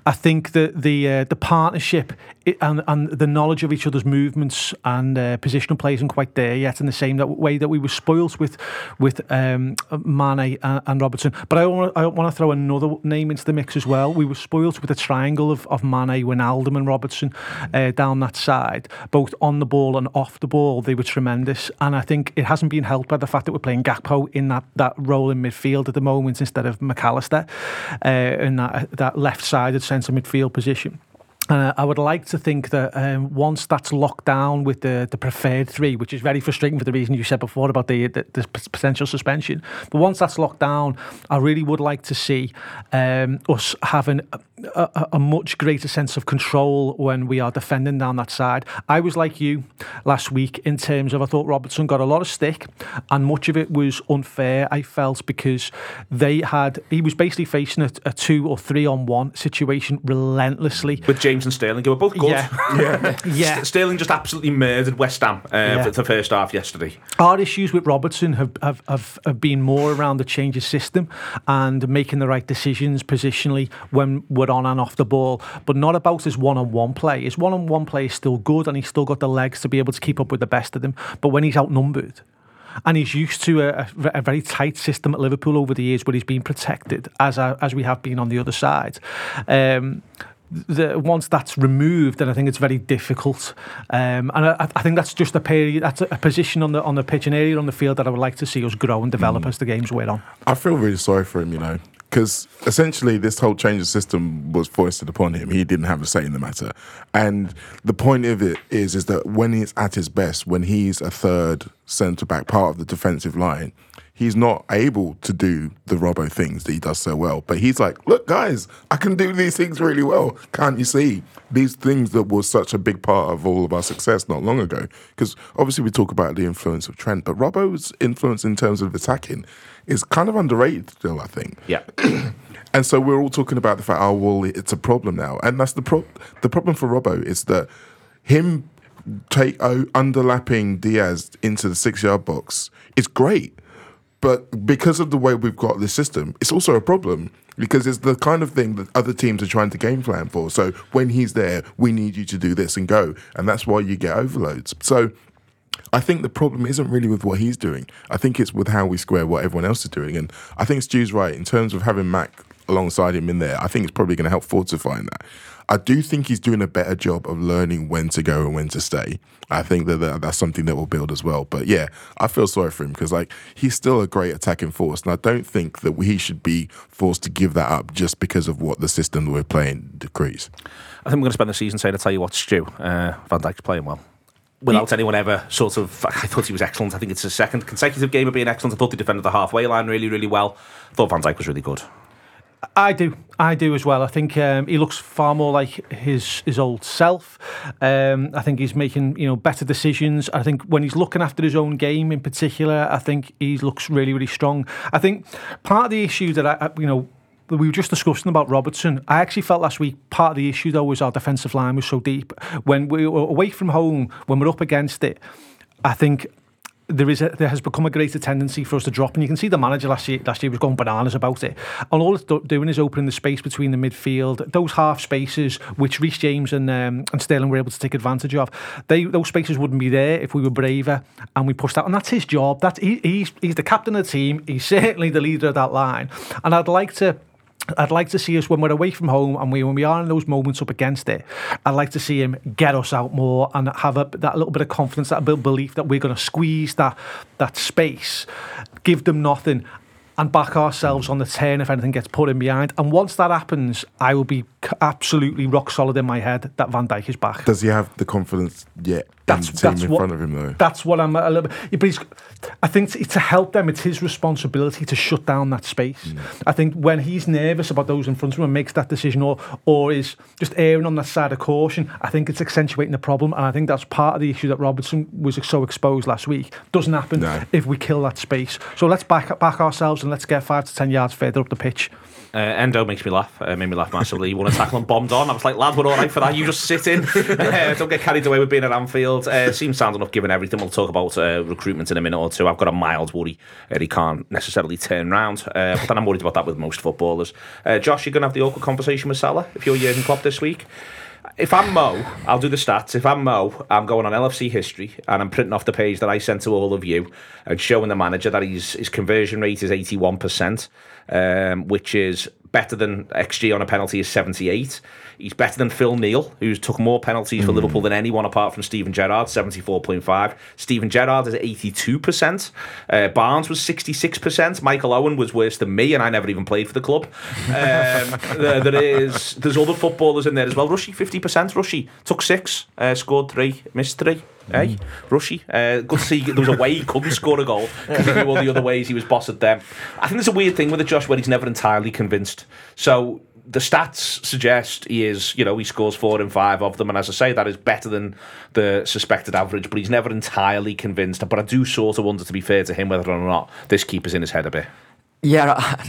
I think that the uh, the partnership and and the knowledge of each other's movements and uh, positional play isn't quite there yet in the same that way that we were spoilt with with um, Mane and, Robertson. But I want I want to throw another name into the mix as well. We were spoilt with a triangle of of Mane, Wijnaldum, and Robertson uh, down that side, both on the ball and off the ball. They were tremendous, and I think it hasn't been helped by the fact that we're playing Gakpo in that that role in midfield at the moment instead of Mac Allister uh, in that that left sided centre midfield position. Uh, I would like to think that um, once that's locked down with the, the preferred three, which is very frustrating for the reason you said before about the, the, the potential suspension, but once that's locked down, I really would like to see um, us having a, a much greater sense of control when we are defending down that side. I was like you last week in terms of I thought Robertson got a lot of stick, and much of it was unfair. I felt because they had he was basically facing a, a two or three on one situation relentlessly. With James and Sterling, they were both good. Yeah, yeah, yeah. Sterling just absolutely murdered West Ham uh, Yeah. for the first half yesterday. Our issues with Robertson have, have, have, have been more around the change of system and making the right decisions positionally when we're on and off the ball, but not about his one on one play. His one on one play is still good and he's still got the legs to be able to keep up with the best of them. But when he's outnumbered, and he's used to a, a, very tight system at Liverpool over the years where he's been protected as a, as we have been on the other side. Um, the, once that's removed, then I think it's very difficult. Um, and I, I think that's just a period, that's a, a position on the on the pitch, and area on the field that I would like to see us grow and develop as the games wear on. I feel really sorry for him, you know, because essentially this whole change of system was foisted upon him. He didn't have a say in the matter, and the point of it is, is that when he's at his best, when he's a third centre back, part of the defensive line, he's not able to do the Robbo things that he does so well. But he's like, look, guys, I can do these things really well. Can't you see? These things that was such a big part of all of our success not long ago. Because obviously we talk about the influence of Trent, but Robbo's influence in terms of attacking is kind of underrated still, I think. Yeah. And so we're all talking about the fact, oh well, it's a problem now, and that's the pro- the problem for Robbo is that him take oh, underlapping Diaz into the six yard box is great, but because of the way we've got this system, it's also a problem because it's the kind of thing that other teams are trying to game plan for. So when he's there, we need you to do this and go, and that's why you get overloads. So. I think the problem isn't really with what he's doing. I think it's with how we square what everyone else is doing. And I think Stu's right in terms of having Mac alongside him in there. I think it's probably going to help fortifying that. I do think he's doing a better job of learning when to go and when to stay. I think that that- that's something that will build as well. But yeah, I feel sorry for him because like he's still a great attacking force, and I don't think that he should be forced to give that up just because of what the system we're playing decrees. I think we're going to spend the season saying, I tell you what, Stu, uh, Van Dijk's playing well. Without anyone ever sort of, I thought he was excellent. I think it's his second consecutive game of being excellent. I thought he defended the halfway line really, really well. I thought Van Dijk was really good. I do, I do as well. I think um, he looks far more like his his old self. Um, I think he's making you know better decisions. I think when he's looking after his own game in particular, I think he looks really really strong. I think part of the issue that I I- you know. We were just discussing about Robertson. I actually felt last week part of the issue though was our defensive line was so deep. When we were away from home, when we're up against it, I think there is a, there has become a greater tendency for us to drop, and you can see the manager last year last year was going bananas about it. And all it's do- doing is opening the space between the midfield, those half spaces which Reece James and um, and Sterling were able to take advantage of. They those spaces wouldn't be there if we were braver and we pushed out. And that's his job. That he, he's he's the captain of the team. He's certainly the leader of that line. And I'd like to. I'd like to see us when we're away from home and we when we are in those moments up against it. I'd like to see him get us out more and have a, that little bit of confidence, that bit of belief that we're going to squeeze that that space, give them nothing, and back ourselves on the turn if anything gets put in behind. And once that happens, I will be absolutely rock solid in my head that Van Dijk is back. Does he have the confidence yet? That's in team that's in what front of him though. That's what I'm a little bit. But he's, I think to, to help them, it's his responsibility to shut down that space. Mm. I think when he's nervous about those in front of him and makes that decision, or or is just erring on that side of caution, I think it's accentuating the problem. And I think that's part of the issue that Robertson was so exposed last week. Doesn't happen No. if we kill that space. So let's back back ourselves and let's get five to ten yards further up the pitch. Uh, Endo makes me laugh. Uh, made me laugh massively. He won a tackle and bombed on. I was like, lad, we're all right for that. You just sit in. Uh, don't get carried away with being at Anfield. Uh, seems sound enough given everything. We'll talk about uh, recruitment in a minute or two. I've got a mild worry that he can't necessarily turn round. Uh, but then I'm worried about that with most footballers. Uh, Josh, you're going to have the awkward conversation with Salah if you're Jurgen Klopp this week. If I'm Mo, I'll do the stats. If I'm Mo, I'm going on LFC history and I'm printing off the page that I sent to all of you and showing the manager that his, his conversion rate is 81%, um, which is better than XG on a penalty is 78. He's better than Phil Neal, who's took more penalties for Liverpool than anyone apart from Steven Gerrard, 74.5. Steven Gerrard is 82%. Uh, Barnes was 66%. Michael Owen was worse than me, and I never even played for the club. Um, there, there is there's other footballers in there as well. Rushy, 50%. Rushy took six, uh, scored three, missed three. Hey, Rushy. Uh, good to see there was a way he couldn't score a goal because he knew all the other ways he was boss at them. I think there's a weird thing with it, Josh, where he's never entirely convinced. So the stats suggest he is, you know, he scores four in five of them, and as I say, that is better than the suspected average. But he's never entirely convinced. But I do sort of wonder, to be fair to him, whether or not this keeper's in his head a bit. Yeah,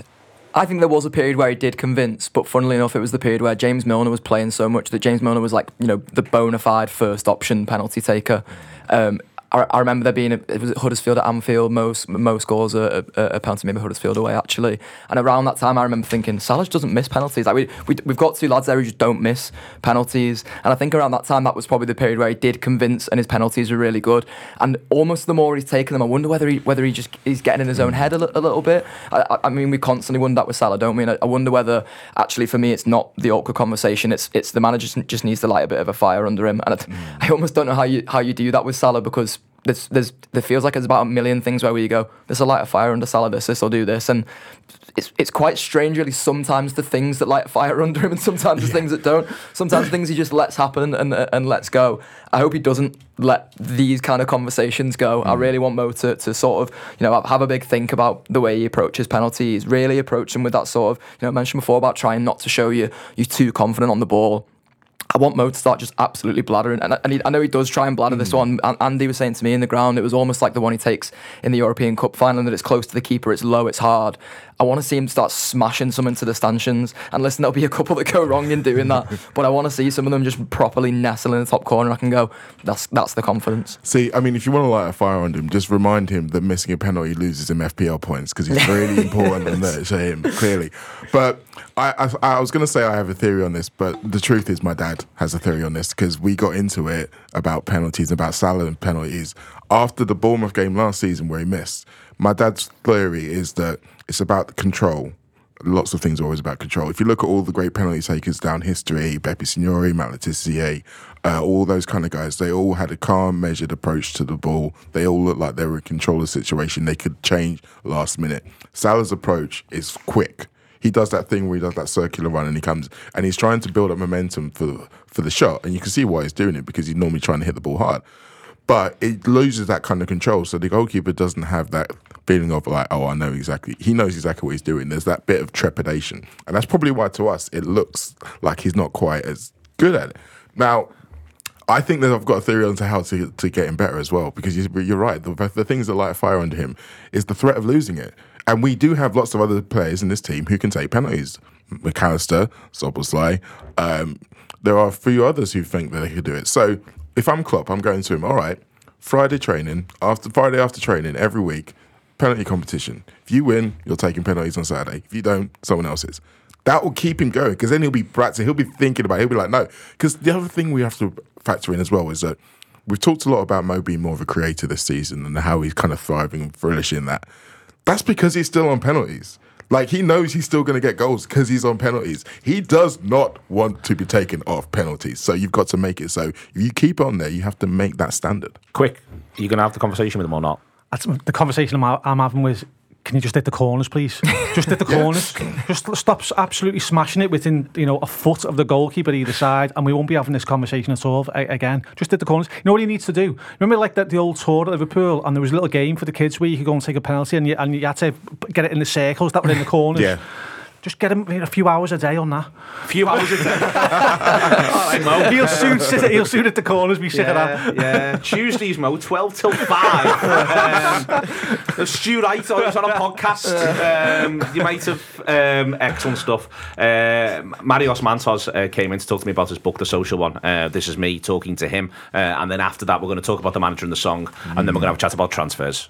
I think there was a period where he did convince, but funnily enough, it was the period where James Milner was playing so much that James Milner was like, you know, the bona fide first option penalty taker. Um, I, I remember there being a, it was Huddersfield at Anfield. Most most scores a, a, penalty, maybe Huddersfield away actually. And around that time, I remember thinking Salah doesn't miss penalties. Like we, we we've got two lads there who just don't miss penalties. And I think around that time, that was probably the period where he did convince, and his penalties were really good. And almost the more he's taken them, I wonder whether he whether he just he's getting in his own head a, a little bit. I, I mean, we constantly wonder that with Salah, don't we? And I, I wonder whether actually for me, it's not the awkward conversation. It's it's the manager just, just needs to light a bit of a fire under him. And I, mm. I almost don't know how you how you do that with Salah because there's, there's, there feels like there's about a million things where you go, there's a light a fire under Salah, this, this, will do this. And it's, it's quite strange, really, sometimes the things that light a fire under him and sometimes the things that don't. Sometimes things he just lets happen and, and lets go. I hope he doesn't let these kind of conversations go. I mm. really want Mo to, to sort of, you know, have a big think about the way he approaches penalties, really approach them with that sort of, you know, I mentioned before about trying not to show you you're too confident on the ball I want Mo to start just absolutely blathering, and, and he, I know he does try and blather mm. this one. And Andy was saying to me in the ground, it was almost like the one he takes in the European Cup final, that it's close to the keeper, it's low, it's hard. I want to see him start smashing some into the stanchions. And listen, there'll be a couple that go wrong in doing that, but I want to see some of them just properly nestle in the top corner. I can go, that's that's the confidence. See, I mean, if you want to light a fire on him, just remind him that missing a penalty loses him FPL points because he's really important on that to him, clearly. But I, I, I was going to say I have a theory on this, but the truth is my dad has a theory on this because we got into it about penalties, about Salah and penalties after the Bournemouth game last season where he missed. My dad's theory is that it's about control. Lots of things are always about control. If you look at all the great penalty takers down history, Beppe Signori, Matt Le Tissier, uh, all those kind of guys, they all had a calm, measured approach to the ball. They all looked like they were in control of the situation. They could change last minute. Salah's approach is quick. He does that thing where he does that circular run and he comes and he's trying to build up momentum for for the shot. And you can see why he's doing it because he's normally trying to hit the ball hard. But it loses that kind of control. So the goalkeeper doesn't have that feeling of like, oh, I know exactly. He knows exactly what he's doing. There's that bit of trepidation, and that's probably why to us it looks like he's not quite as good at it. Now, I think that I've got a theory onto how to to get him better as well because you're right. The, the things that light a fire under him is the threat of losing it, and we do have lots of other players in this team who can take penalties. Mac Allister, Szoboszlai. Um, there are a few others who think that they could do it. So if I'm Klopp, I'm going to him. All right, Friday training after Friday after training every week penalty competition. If you win, you're taking penalties on Saturday. If you don't, someone else is. That will keep him going because then he'll be practicing. He'll be thinking about. it. He'll be like, no. Because the other thing we have to factor in as well is that we've talked a lot about Mo being more of a creator this season and how he's kind of thriving and flourishing in that. That's because he's still on penalties. Like he knows he's still going to get goals because he's on penalties. He does not want to be taken off penalties. So you've got to make it. So if you keep on there, you have to make that standard. Quick, you're going to have the conversation with him or not? That's the conversation I'm, I'm having with can you just hit the corners, please? Just hit the corners. just stop absolutely smashing it within, you know, a foot of the goalkeeper either side, and we won't be having this conversation at all again. Just hit the corners. You know what he needs to do? Remember, like that the old tour at Liverpool, and there was a little game for the kids where you could go and take a penalty, and you, and you had to get it in the circles that were in the corners. yeah. Just get him a few hours a day on that. A few hours a day. Mo. He'll soon sit. He'll soon at the corners be sick yeah, of that. Yeah. Tuesdays, Mo, twelve till five. um, Stu Wright was on a podcast. Um, you might have um, excellent stuff. Uh, Marios Mantos uh, came in to talk to me about his book, The Social One. Uh, this is me talking to him, uh, and then after that, we're going to talk about the manager and the song, mm. and then we're going to have a chat about transfers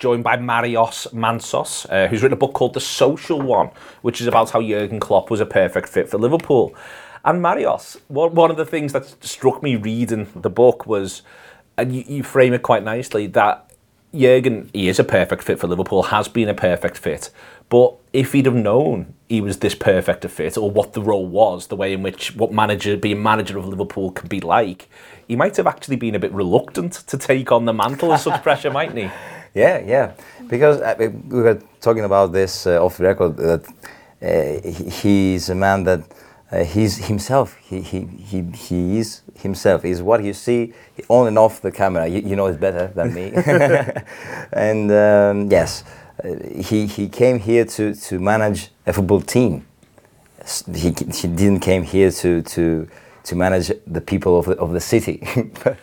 joined by Marios Mantos, uh, who's written a book called The Social One, which is about how Jurgen Klopp was a perfect fit for Liverpool. And Marios, one of the things that struck me reading the book was, and you, you frame it quite nicely, that Jurgen, he is a perfect fit for Liverpool, has been a perfect fit. But if he'd have known he was this perfect a fit, or what the role was, the way in which what manager being manager of Liverpool could be like, he might have actually been a bit reluctant to take on the mantle of such pressure, mightn't he? Yeah, yeah. Because uh, we were talking about this uh, off the record that uh, he's a man that uh, he's himself. He, he, he, he is himself. He's what you see on and off the camera. You, you know it better than me. and um, yes, uh, he, he came here to, to manage a football team he, he didn't came here to to to manage the people of the, of the city, but,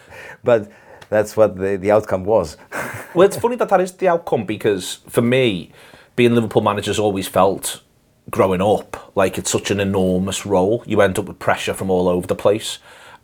but that's what the, the outcome was. Well, it's funny that that is the outcome because for me, being Liverpool manager's always felt growing up like it's such an enormous role. You end up with pressure from all over the place.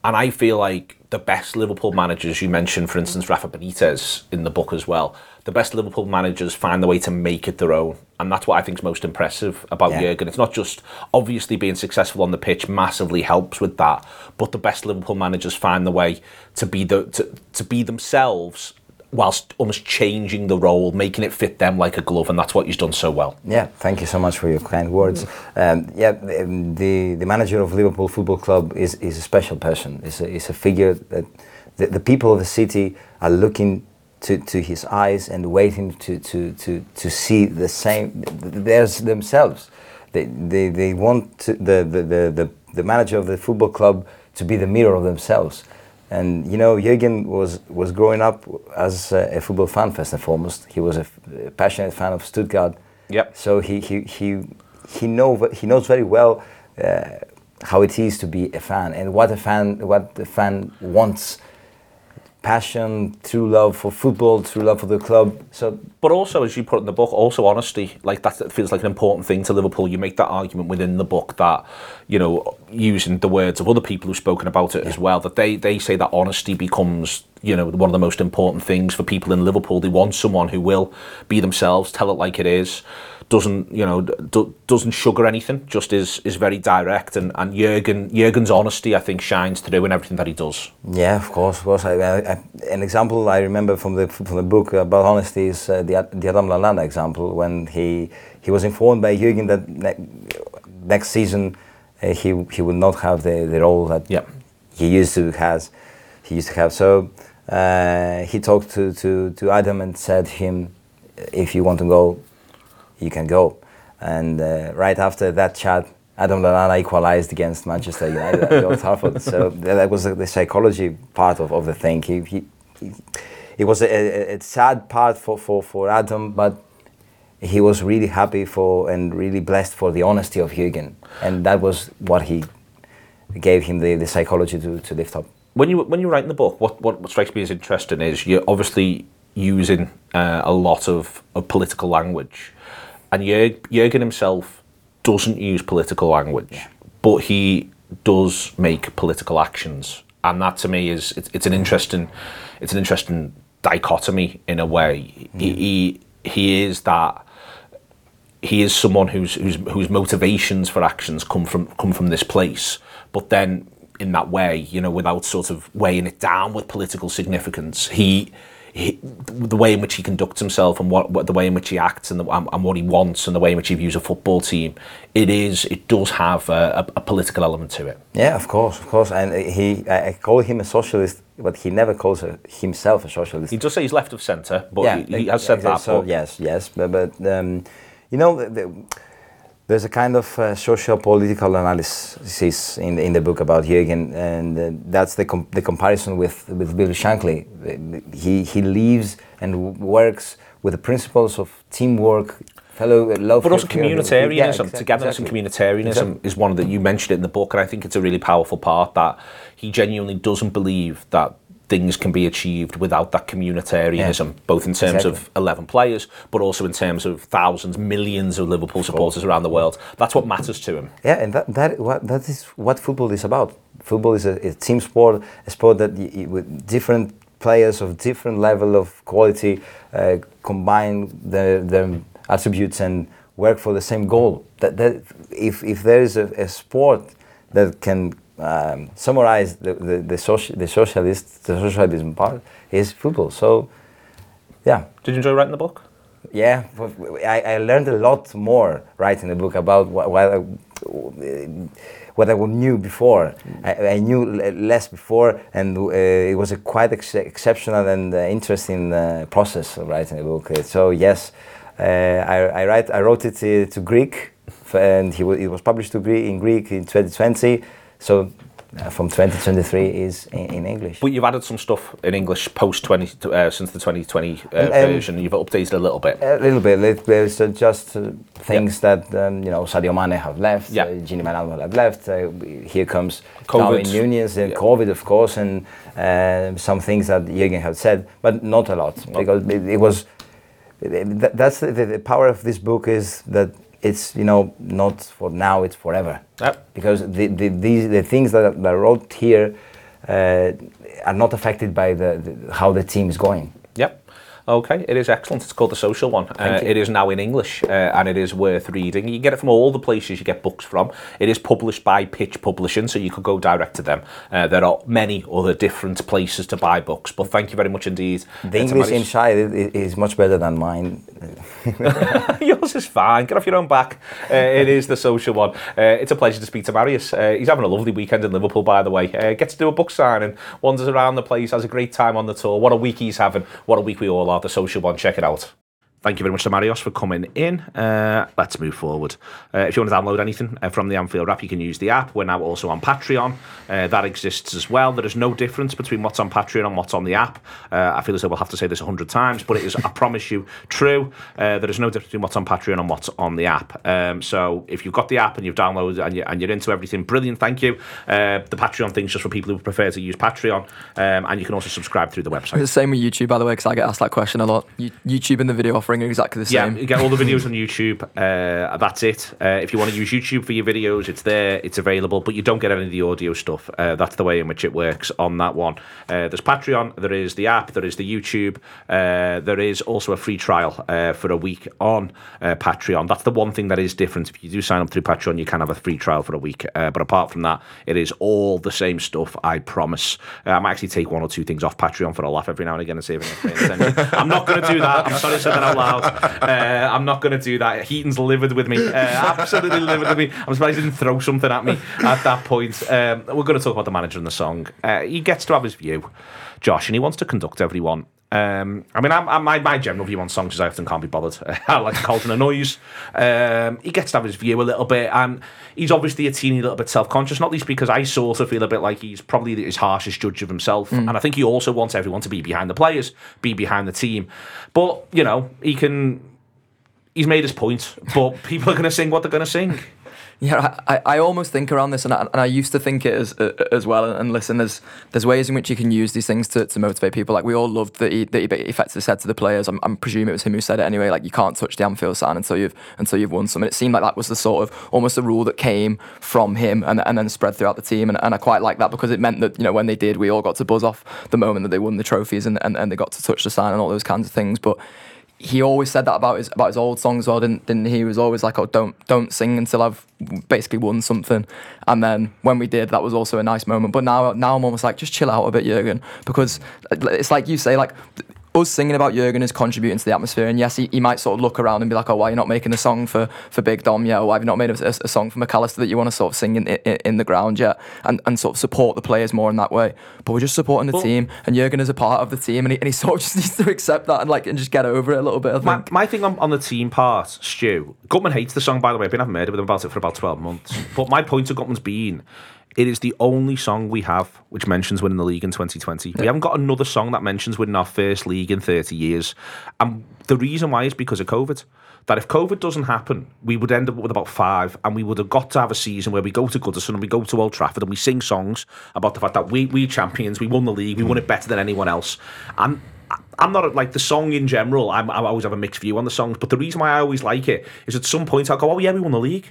And I feel like the best Liverpool managers, you mentioned, for instance, Rafa Benitez in the book as well, the best Liverpool managers find the way to make it their own. And that's what I think is most impressive about Yeah. Jurgen. It's not just obviously being successful on the pitch massively helps with that, but the best Liverpool managers find the way to be the to, to be themselves whilst almost changing the role, making it fit them like a glove, and that's what he's done so well. Yeah, thank you so much for your kind words. Um, yeah, um, the the manager of Liverpool Football Club is, is a special person. Is a, is a figure that the, the people of the city are looking to, to his eyes and waiting to, to, to, to see the same theirs themselves. They, they, they want to, the, the, the, the, manager of the football club to be the mirror of themselves. And you know, Jürgen was, was growing up as a, football fan first and foremost. He was a, f- a passionate fan of Stuttgart. Yep. So he he he he know he knows very well uh, how it is to be a fan and what a fan what the fan wants. Passion, true love for football, true love for the club. So But also, as you put in the book, also honesty. Like that, feels like an important thing to Liverpool. You make that argument within the book that, you know, using the words of other people who've spoken about it as well, that they, they say that honesty becomes, you know, one of the most important things for people in Liverpool. They want someone who will be themselves, tell it like it is, doesn't, you know, do, doesn't sugar anything, just is is very direct. And, and Jurgen, Jurgen's honesty, I think, shines through in everything that he does. Yeah, of course, of course. I, I, an example I remember from the from the book about honesty is uh, the the Adam Lallana example when he he was informed by Jürgen that ne- next season uh, he he would not have the, the role that he used to has he used to have. So uh, he talked to, to, to Adam and said to him, if you want to go, you can go. And uh, right after that chat, Adam Lallana equalized against Manchester United at Old Trafford. So that was the, psychology part of, of the thing. He, he, he, it was a, a, a sad part for, for, for Adam, but he was really happy for and really blessed for the honesty of Jürgen. And that was what he gave him the, the psychology to, to lift up. when you when you write in the book, what, what, what strikes me as interesting is you're obviously using uh, a lot of, of political language, and Jurg, Jurgen himself doesn't use political language, but he does make political actions, and that to me is it's, it's an interesting it's an interesting dichotomy in a way. He, mm. he he is that he is someone whose whose whose motivations for actions come from come from this place, but then in that way, you know, without sort of weighing it down with political significance, he. He, the way in which he conducts himself and what, what the way in which he acts and, the, and, and what he wants and the way in which he views a football team, it is it does have a, a, a political element to it. Yeah, of course, of course. And he, I call him a socialist, but he never calls uh, himself a socialist. He does say he's left of centre, but he, he has said that. So yes, yes, but, but um, you know, the, the, there's a kind of uh, social political analysis in the, in the book about Jürgen, and uh, that's the com- the comparison with with Bill Shankly. He he lives and works with the principles of teamwork, fellow love, but also communitarianism, Yeah, exact- togetherness exactly. and communitarianism is one that you mentioned it in the book, and I think it's a really powerful part that he genuinely doesn't believe that things can be achieved without that communitarianism, Yeah. both in terms of 11 players, but also in terms of thousands, millions of Liverpool supporters around the world. That's what matters to him. Yeah, and that, that, what, that is what football is about. Football is a, a team sport, a sport that with different players of different level of quality uh, combine their, their attributes and work for the same goal. That, that if, if there is a, a sport that can um, summarize the, the, the, soci- the socialist, the socialism part, is football. So, yeah. Did you enjoy writing the book? Yeah, I, I learned a lot more writing the book about what, what, I, what I knew before. I, I knew less before, and uh, it was a quite ex- exceptional and uh, interesting uh, process of writing the book. So yes, uh, I, I, write, I wrote it uh, to Greek, and he it was published to Greek in Greek in 2020. So uh, from 2023 is in, in English. But you've added some stuff in English post 20 uh, since the 2020 uh, Um, version. You've updated a little bit. A little bit. There's uh, just uh, things that um, you know Sadio Mane have left. Yeah. Uh, Gini Wijnaldum have left. Uh, here comes COVID. Darwin Núñez and Yeah. COVID, of course, and uh, some things that Jürgen had said, but not a lot because it, it was. That's the, the power of this book is that it's you know not for now, it's forever. Yep. Because the the, these, the things that, that I wrote here uh, are not affected by the, the how the team is going. Okay, it is excellent. It's called The Social One. Uh, it is now in English uh, and it is worth reading. You can get it from all the places you get books from. It is published by Pitch Publishing, so you could go direct to them. Uh, there are many other different places to buy books, but thank you very much indeed. The English inside is much better than mine. Yours is fine. Get off your own back. Uh, it is the social one. Uh, it's a pleasure to speak to Marios. Uh, he's having a lovely weekend in Liverpool, by the way. Uh, gets to do a book signing, wanders around the place, has a great time on the tour. What a week he's having. What a week we all are. The social one. Check it out. Thank you very much to Marios for coming in. Uh, let's move forward. Uh, if you want to download anything uh, from the Anfield app, you can use the app. We're now also on Patreon. Uh, that exists as well. There is no difference between what's on Patreon and what's on the app. Uh, I feel as though we'll have to say this a hundred times, but it is, I promise you, true. Uh, there is no difference between what's on Patreon and what's on the app. Um, so if you've got the app and you've downloaded and, you, and you're into everything, brilliant, thank you. The Patreon thing's just for people who prefer to use Patreon, um, and you can also subscribe through the website. The same with YouTube, by the way, because I get asked that question a lot. You- YouTube and the video offering are exactly the Yeah, same. you get all the videos on YouTube. Uh, that's it. Uh, if you want to use YouTube for your videos, it's there. It's available, but you don't get any of the audio stuff. Uh, that's the way in which it works on that one. Uh, there's Patreon. There is the app. There is the YouTube. Uh, there is also a free trial uh, for a week on uh, Patreon. That's the one thing that is different. If you do sign up through Patreon, you can have a free trial for a week. Uh, but apart from that, it is all the same stuff. I promise. Uh, I might actually take one or two things off Patreon for a laugh every now and again and see if I can pay attention. I'm not going to do that. I'm sorry I said that out loud. Uh, I'm not going to do that. Heaton's livid with me. Uh, absolutely livid with me. I'm surprised he didn't throw something at me at that point. Um, we're going to talk about the manager and the song. Uh, he gets to have his view, Josh, and he wants to conduct everyone. Um, I mean, I'm, I'm, my, my general view on songs is I often can't be bothered. I like Colton and noise. Um, he gets to have his view a little bit, and he's obviously a teeny little bit self conscious, not least because I sort of feel a bit like he's probably his harshest judge of himself. And I think he also wants everyone to be behind the players, be behind the team. But, you know, he can. He's made his point, but people are going to sing what they're going to sing. Yeah, I, I almost think around this, and I, and I used to think it as uh, as well. And listen, there's there's ways in which you can use these things to, to motivate people. Like we all loved that he, that he effectively said to the players. I'm, I'm presuming it was him who said it anyway. Like you can't touch the Anfield sign until you've until you've won some. And it seemed like that was the sort of almost a rule that came from him and, and then spread throughout the team. And, and I quite like that because it meant that you know when they did, we all got to buzz off the moment that they won the trophies and, and, and they got to touch the sign and all those kinds of things. But he always said that about his about his old songs well, didn't, didn't he? He was always like, "Oh, don't don't sing until I've basically won something." And then when we did, that was also a nice moment. But now now I'm almost like, just chill out a bit, Jurgen, because it's like you say, like us singing about Jurgen is contributing to the atmosphere. And yes, he, he might sort of look around and be like, "Oh, why are you not making a song for for Big Dom yet? Or why have you not made a, a, a song for Mac Allister that you want to sort of sing in, in, in the ground yet?" And and sort of support the players more in that way. But we're just supporting the Well- team, and Jurgen is a part of the team, and he, and he sort of just needs to accept that and like and just get over it a little bit. I My, my thing on, on the team part, Stu, Gutman hates the song, by the way. I've been having murder with him about it for about 12 months. But my point to Gutman's been, it is the only song we have which mentions winning the league in 2020. We haven't got another song that mentions winning our first league in 30 years. And the reason why is because of COVID. That if COVID doesn't happen, we would end up with about five, and we would have got to have a season where we go to Goodison and we go to Old Trafford and we sing songs about the fact that we we champions, we won the league, we won it better than anyone else. And I'm not like the song in general. I'm, I always have a mixed view on the songs, but the reason why I always like it is at some point I'll go, "Oh yeah, we won the league."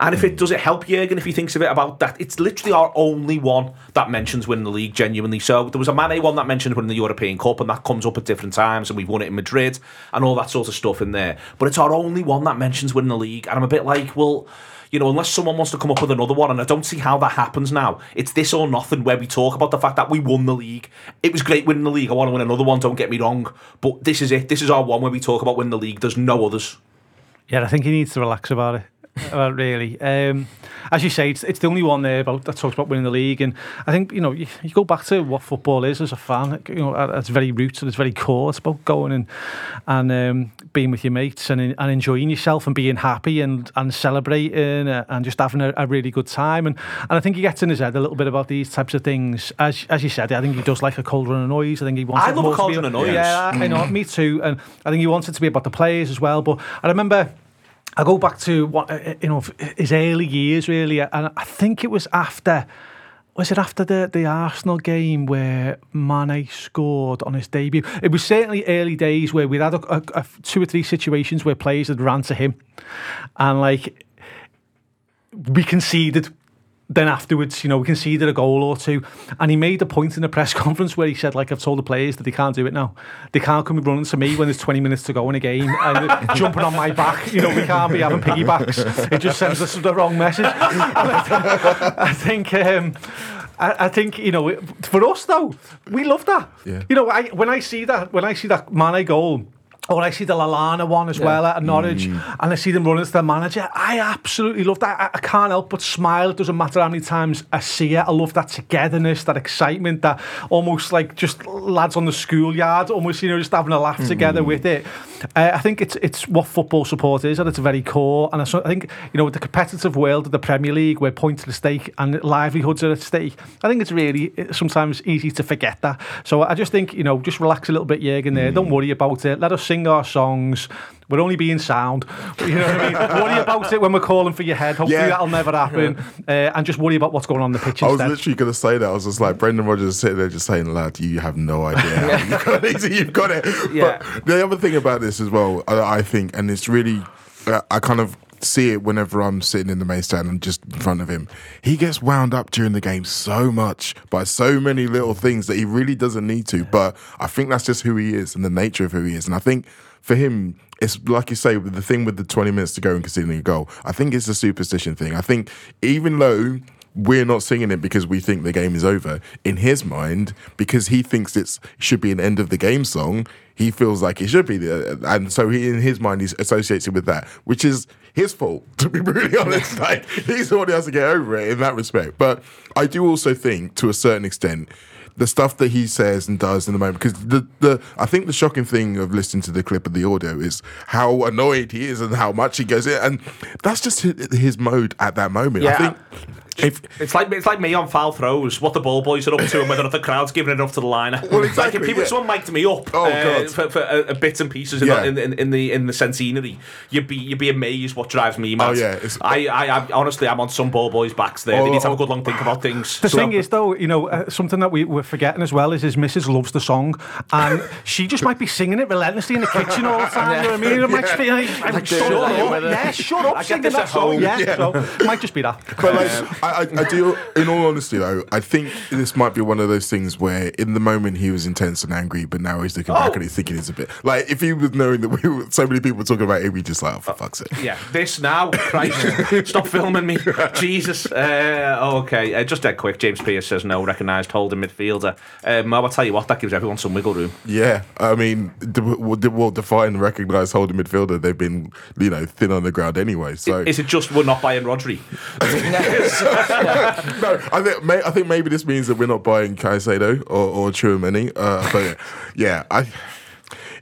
And if it hmm. does it help Jurgen if he thinks of it about that, it's literally our only one that mentions winning the league genuinely. So there was a Mane one that mentioned winning the European Cup, and that comes up at different times, and we've won it in Madrid and all that sort of stuff in there. But it's our only one that mentions winning the league, and I'm a bit like, well, you know, unless someone wants to come up with another one, and I don't see how that happens now. It's this or nothing where we talk about the fact that we won the league. It was great winning the league. I want to win another one. Don't get me wrong, but this is it. This is our one where we talk about winning the league. There's no others. Yeah, I think he needs to relax about it. well, really. Um, as you say, it's, it's the only one there about that talks about winning the league, and I think you know you, you go back to what football is as a fan. You know, at its very roots and it's very core. It's about going and and um, being with your mates and and enjoying yourself and being happy and and celebrating uh, and just having a, a, really good time. And and I think he gets in his head a little bit about these types of things. As as you said, I think he does like a cold cauldron of noise. I think he wants. I love a cauldron of noise. Yeah. I know. Me too. And I think he wants it to be about the players as well. But I remember I go back to what uh, you know his early years really, and I think it was after. Was it after the, the Arsenal game where Mane scored on his debut? It was certainly early days where we'd had a, a, a two or three situations where players had ran to him, and like we conceded then afterwards, you know, we conceded a goal or two. And he made a point in the press conference where he said, like, I've told the players that they can't do it now. They can't come running to me when there's 20 minutes to go in a game and jumping on my back. You know, we can't be having piggybacks. It just sends us the wrong message. I think. Um, I, I, think you know, for us though, we love that. Yeah. You know, I, when I see that, when I see that Mane goal, or I see the Lallana one as yeah. well at Norwich, mm. and I see them running to the manager. I absolutely love that. I, I, can't help but smile. It doesn't matter how many times I see it. I love that togetherness, that excitement, that almost like just lads on the schoolyard, almost you know just having a laugh mm. together with it. Uh, I think it's it's what football support is at its very core, and I, I think you know with the competitive world of the Premier League, where points are at stake and livelihoods are at stake, I think it's really sometimes easy to forget that. So I just think you know just relax a little bit, Jürgen. There, mm. don't worry about it. Let us sing our songs. We're only being sound. You know what I mean? worry about it when we're calling for your head. Hopefully yeah. that'll never happen. Uh, and just worry about what's going on in the pitch. I was literally going to say that. I was just like, Brendan Rodgers sitting there just saying, lad, you have no idea. you've, got it. you've got it. Yeah. But the other thing about this as well, I, I think, and it's really, uh, I kind of see it whenever I'm sitting in the main stand and just in front of him. He gets wound up during the game so much by so many little things that he really doesn't need to. But I think that's just who he is and the nature of who he is. And I think for him, it's like you say, the thing with the 20 minutes to go and conceding a goal, I think it's a superstition thing. I think even though we're not singing it because we think the game is over, in his mind, because he thinks it should be an end of the game song, he feels like it should be there. And so he, in his mind, he's associated with that, which is his fault, to be really honest. like, he's the one who has to get over it in that respect. But I do also think, to a certain extent, the stuff that he says and does in the moment. Because the, the I think the shocking thing of listening to the clip of the audio is how annoyed he is and how much he goes in, and that's just his mode at that moment. Yeah. I think if, it's like it's like me on foul throws. What the ball boys are up to, and whether the crowd's giving enough to the liner. Well, exactly. Like if people, yeah. someone mic'd me up oh, uh, for, for a, a bits and pieces in, yeah. in, in, in, the in the centenary, you'd be you'd be amazed what drives me mad. Oh yeah, I, I, I honestly I'm on some ball boys' backs there. Oh, they need to have a good long think about things. The so, thing is, though, you know, uh, something that we, we're forgetting as well is his missus loves the song, and she just might be singing it relentlessly in the kitchen all the time. yeah. You know what I mean? It might just be like, like shut up, yeah, shut up, singing that song. Yeah, yeah. so it might just be that. But like, I, I do in all honesty, though, I think this might be one of those things where, in the moment, he was intense and angry, but now he's looking oh. back and he's thinking it's a bit like if he was knowing that we were, so many people were talking about him, he'd just like, oh, for fuck's sake. Yeah, this now, Christ, stop filming me, Jesus. Uh, okay, uh, just dead quick. James Pearce says no, recognised holding midfielder. Um, I'll tell you what, that gives everyone some wiggle room. Yeah, I mean, we'll define recognised holding midfielder? They've been, you know, thin on the ground anyway. So is it just we're not buying Rodri? no, I think I think maybe this means that we're not buying Caicedo or, or Tchouameni. Uh, but yeah, I.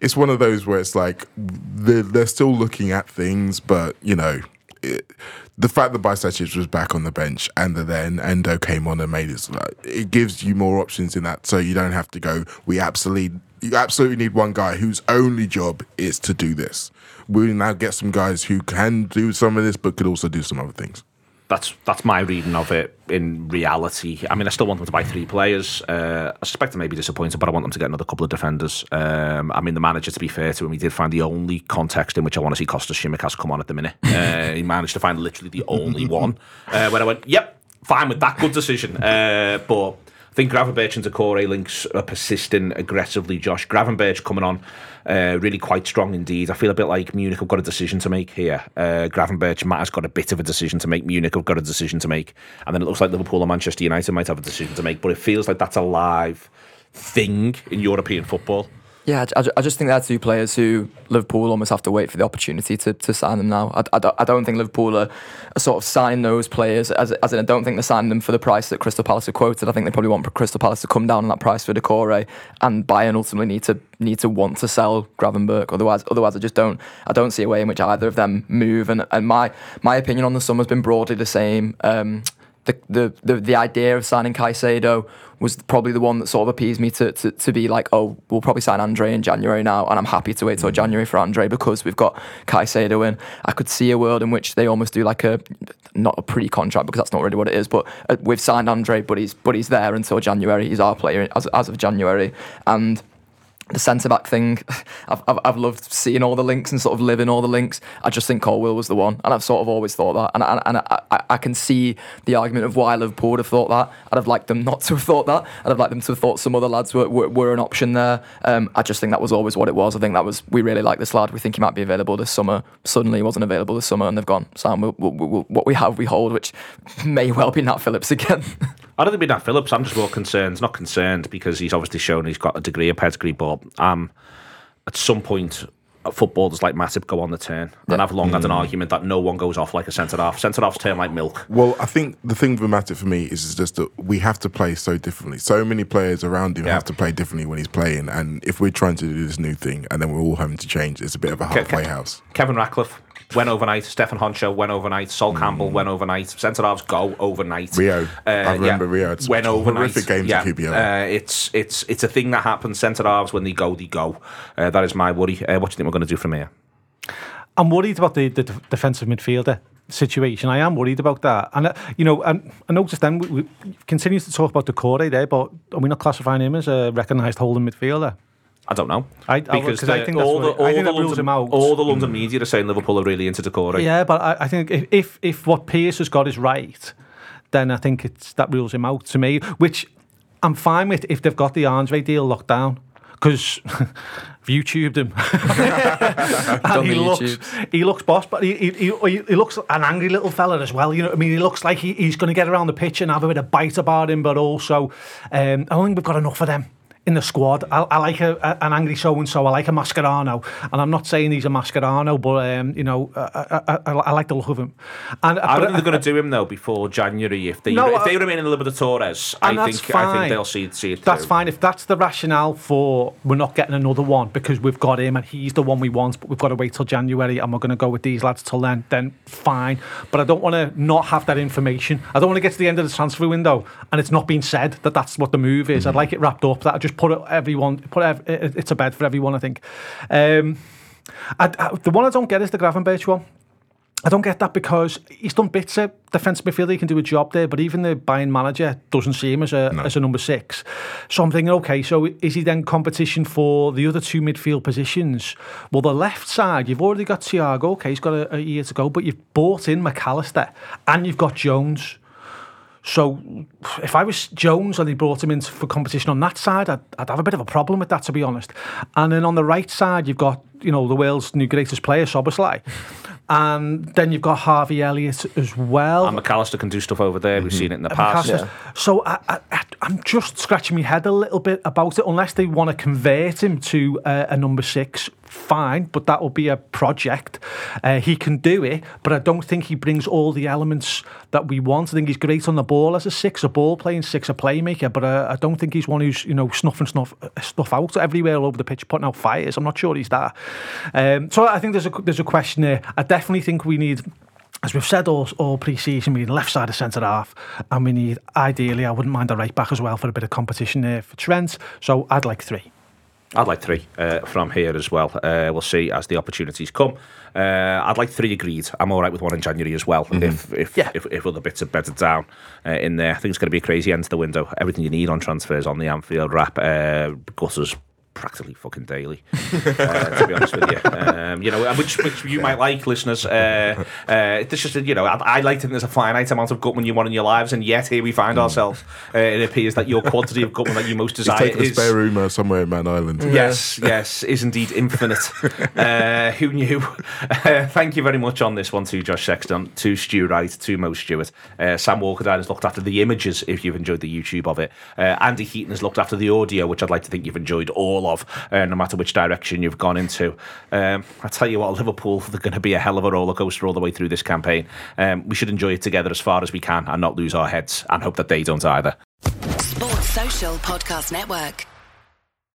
It's one of those where it's like they're, they're still looking at things, but you know, it, the fact that Bajcetic was back on the bench and that then Endo came on and made it, it gives you more options in that, so you don't have to go. We absolutely, you absolutely need one guy whose only job is to do this. We now get some guys who can do some of this, but could also do some other things that's that's my reading of it in reality. I mean, I still want them to buy three players. Uh, I suspect they may be disappointed, but I want them to get another couple of defenders. Um, I mean, the manager, to be fair to him, he did find the only context in which I want to see Kostas Tsimikas come on at the minute. Uh, he managed to find literally the only one uh, where I went, yep, fine with that, good decision. Uh, but I think Gravenberch and Doucouré links are persisting aggressively. Josh Gravenberch coming on uh, really quite strong indeed. I feel a bit like Munich have got a decision to make here. Uh, Gravenberch, has got a bit of a decision to make. Munich have got a decision to make. And then it looks like Liverpool or Manchester United might have a decision to make. But it feels like that's a live thing in European football. Yeah, I, I just think they're two players who Liverpool almost have to wait for the opportunity to, to sign them now. I, I, don't, think Liverpool are, are sort of signing those players, as, as in I don't think they're signing them for the price that Crystal Palace have quoted. I think they probably want Crystal Palace to come down on that price for Doucouré, and Bayern ultimately need to need to want to sell Gravenberch. Otherwise, otherwise I just don't I don't see a way in which either of them move. And, and my my opinion on the summer has been broadly the same. Um, the, the, the, the idea of signing Caicedo was probably the one that sort of appeased me to, to, to be like, oh, we'll probably sign Andre in January now, and I'm happy to wait till mm. January for Andre because we've got Caicedo in. I could see a world in which they almost do like a not a pre-contract because that's not really what it is, but uh, we've signed Andre, but he's but he's there until January. He's our player as, as of January, and the centre back thing, I've, I've, I've, loved seeing all the links and sort of living all the links. I just think Colwill was the one, and I've sort of always thought that. And, and, and I, I, can see the argument of why Liverpool would have thought that. I'd have liked them not to have thought that. I'd have liked them to have thought some other lads were, were, were an option there. Um, I just think that was always what it was. I think that was, we really like this lad. We think he might be available this summer. Suddenly he wasn't available this summer, and they've gone, Sam, we'll, we'll, we'll, what we have, we hold, which may well be Nat Phillips again. I don't think it'd be Nat Phillips. I'm just more concerned, not concerned because he's obviously shown he's got a degree of pedigree, but um, at some point, footballers like Matip go on the turn. Yeah. And I've long had an mm. argument that no one goes off like a centre half. Centre halves turn like milk. Well, I think the thing with Matip for me is, is just that we have to play so differently. So many players around him yeah. have to play differently when he's playing. And if we're trying to do this new thing and then we're all having to change, it's a bit of a halfway Ke- house. Kevin Ratcliffe went overnight. Stéphane Henchoz went overnight. Sol mm. Campbell went overnight. Centre halves go overnight. Rio, uh, I remember yeah, Rio. It's went overnight. Horrific games yeah. QPR. Uh, it's it's it's a thing that happens. Centre halves when they go, they go. Uh, that is my worry. Uh, what do you think we're going to do from here? I'm worried about the, the defensive midfielder situation. I am worried about that. And, uh, you know, and I noticed then we, we continue to talk about the Doucouré there, but are we not classifying him as a recognised holding midfielder? I don't know. I, because the, I think all the, all, the London, all the London media are saying Liverpool are really into Doucouré. Yeah, but I, I think if, if, if what Pearce has got is right, then I think it's that rules him out to me, which I'm fine with if they've got the Andre deal locked down because I've YouTubed him. and he looks, he looks boss, but he, he, he, he, looks an angry little fella as well. You know, I mean, he looks like he, he's going to get around the pitch and have a bit of bite about him, but also, um, I don't think we've got enough of them in the squad. I, I like a, a, an angry so and so. I like a Mascherano, and I'm not saying he's a Mascherano, but um, you know, I, I, I, like the look of him. And I don't think they're going to do him though before January. If they no, if they remain in the Libertadores, I think fine. I think they'll see see it. That's through. fine if that's the rationale for we're not getting another one because we've got him and he's the one we want, but we've got to wait till January and we're going to go with these lads till then. Then fine, but I don't want to not have that information. I don't want to get to the end of the transfer window and it's not been said that that's what the move is. Mm-hmm. I'd like it wrapped up. That I just put it everyone put ev- it's a bed for everyone. I think. Um, I, I, the one I don't get is the Gravenberch one. I don't get that because he's done bits of defence midfielder. He can do a job there, but even the Bayern manager doesn't see him as a no. as a number six. So I'm thinking, okay, so is he then competition for the other two midfield positions? Well, the left side, you've already got Thiago. Okay, he's got a, a year to go, but you've bought in Mac Allister and you've got Jones. So if I was Jones and they brought him in for competition on that side, I'd, I'd, have a bit of a problem with that, to be honest. And then on the right side, you've got you know the world's new greatest player, Szoboszlai. And then you've got Harvey Elliott as well. And Mac Allister can do stuff over there. We've mm-hmm. seen it in the past. Yeah. So I, I, I'm just scratching my head a little bit about it. Unless they want to convert him to uh, a number six, fine. But that will be a project. Uh, he can do it, but I don't think he brings all the elements that we want. I think he's great on the ball as a six, a ball playing six, a playmaker. But uh, I don't think he's one who's you know snuffing stuff stuff out everywhere all over the pitch, putting out fires. I'm not sure he's that. Um, so I think there's a there's a question there. I definitely think we need as we've said all, all pre-season, we need left side of centre half, and we need ideally, I wouldn't mind a right back as well for a bit of competition there for Trent. So I'd like three. I'd like three uh, from here as well. Uh, we'll see as the opportunities come. Uh, I'd like three agreed. I'm all right with one in January as well. Mm-hmm. If if, yeah. if, if other bits are bedded down uh, in there, I think it's going to be a crazy end to the window. Everything you need on transfers on the Anfield wrap. Uh, gutters practically fucking daily, uh, to be honest with you. Um, you know, which, which you might like, listeners. Uh, uh, it's just, you know, I, I like to think there's a finite amount of Gutman you want in your lives, and yet here we find mm. ourselves. Uh, it appears that your quantity of Gutman that you most desire He's taking is... a spare room uh, somewhere in Man Island. Yes, yes, is indeed infinite. Uh, who knew? thank you very much on this one to Josh Sexton, to Stu Wright, to Mo Stewart. Sam Walker has looked after the images, if you've enjoyed the YouTube of it. Andy Heaton has looked after the audio, which I'd like to think you've enjoyed all of, uh, no matter which direction you've gone into. Um, I tell you what, Liverpool, they're going to be a hell of a roller coaster all the way through this campaign. Um, we should enjoy it together as far as we can and not lose our heads and hope that they don't either. Sports Social Podcast Network.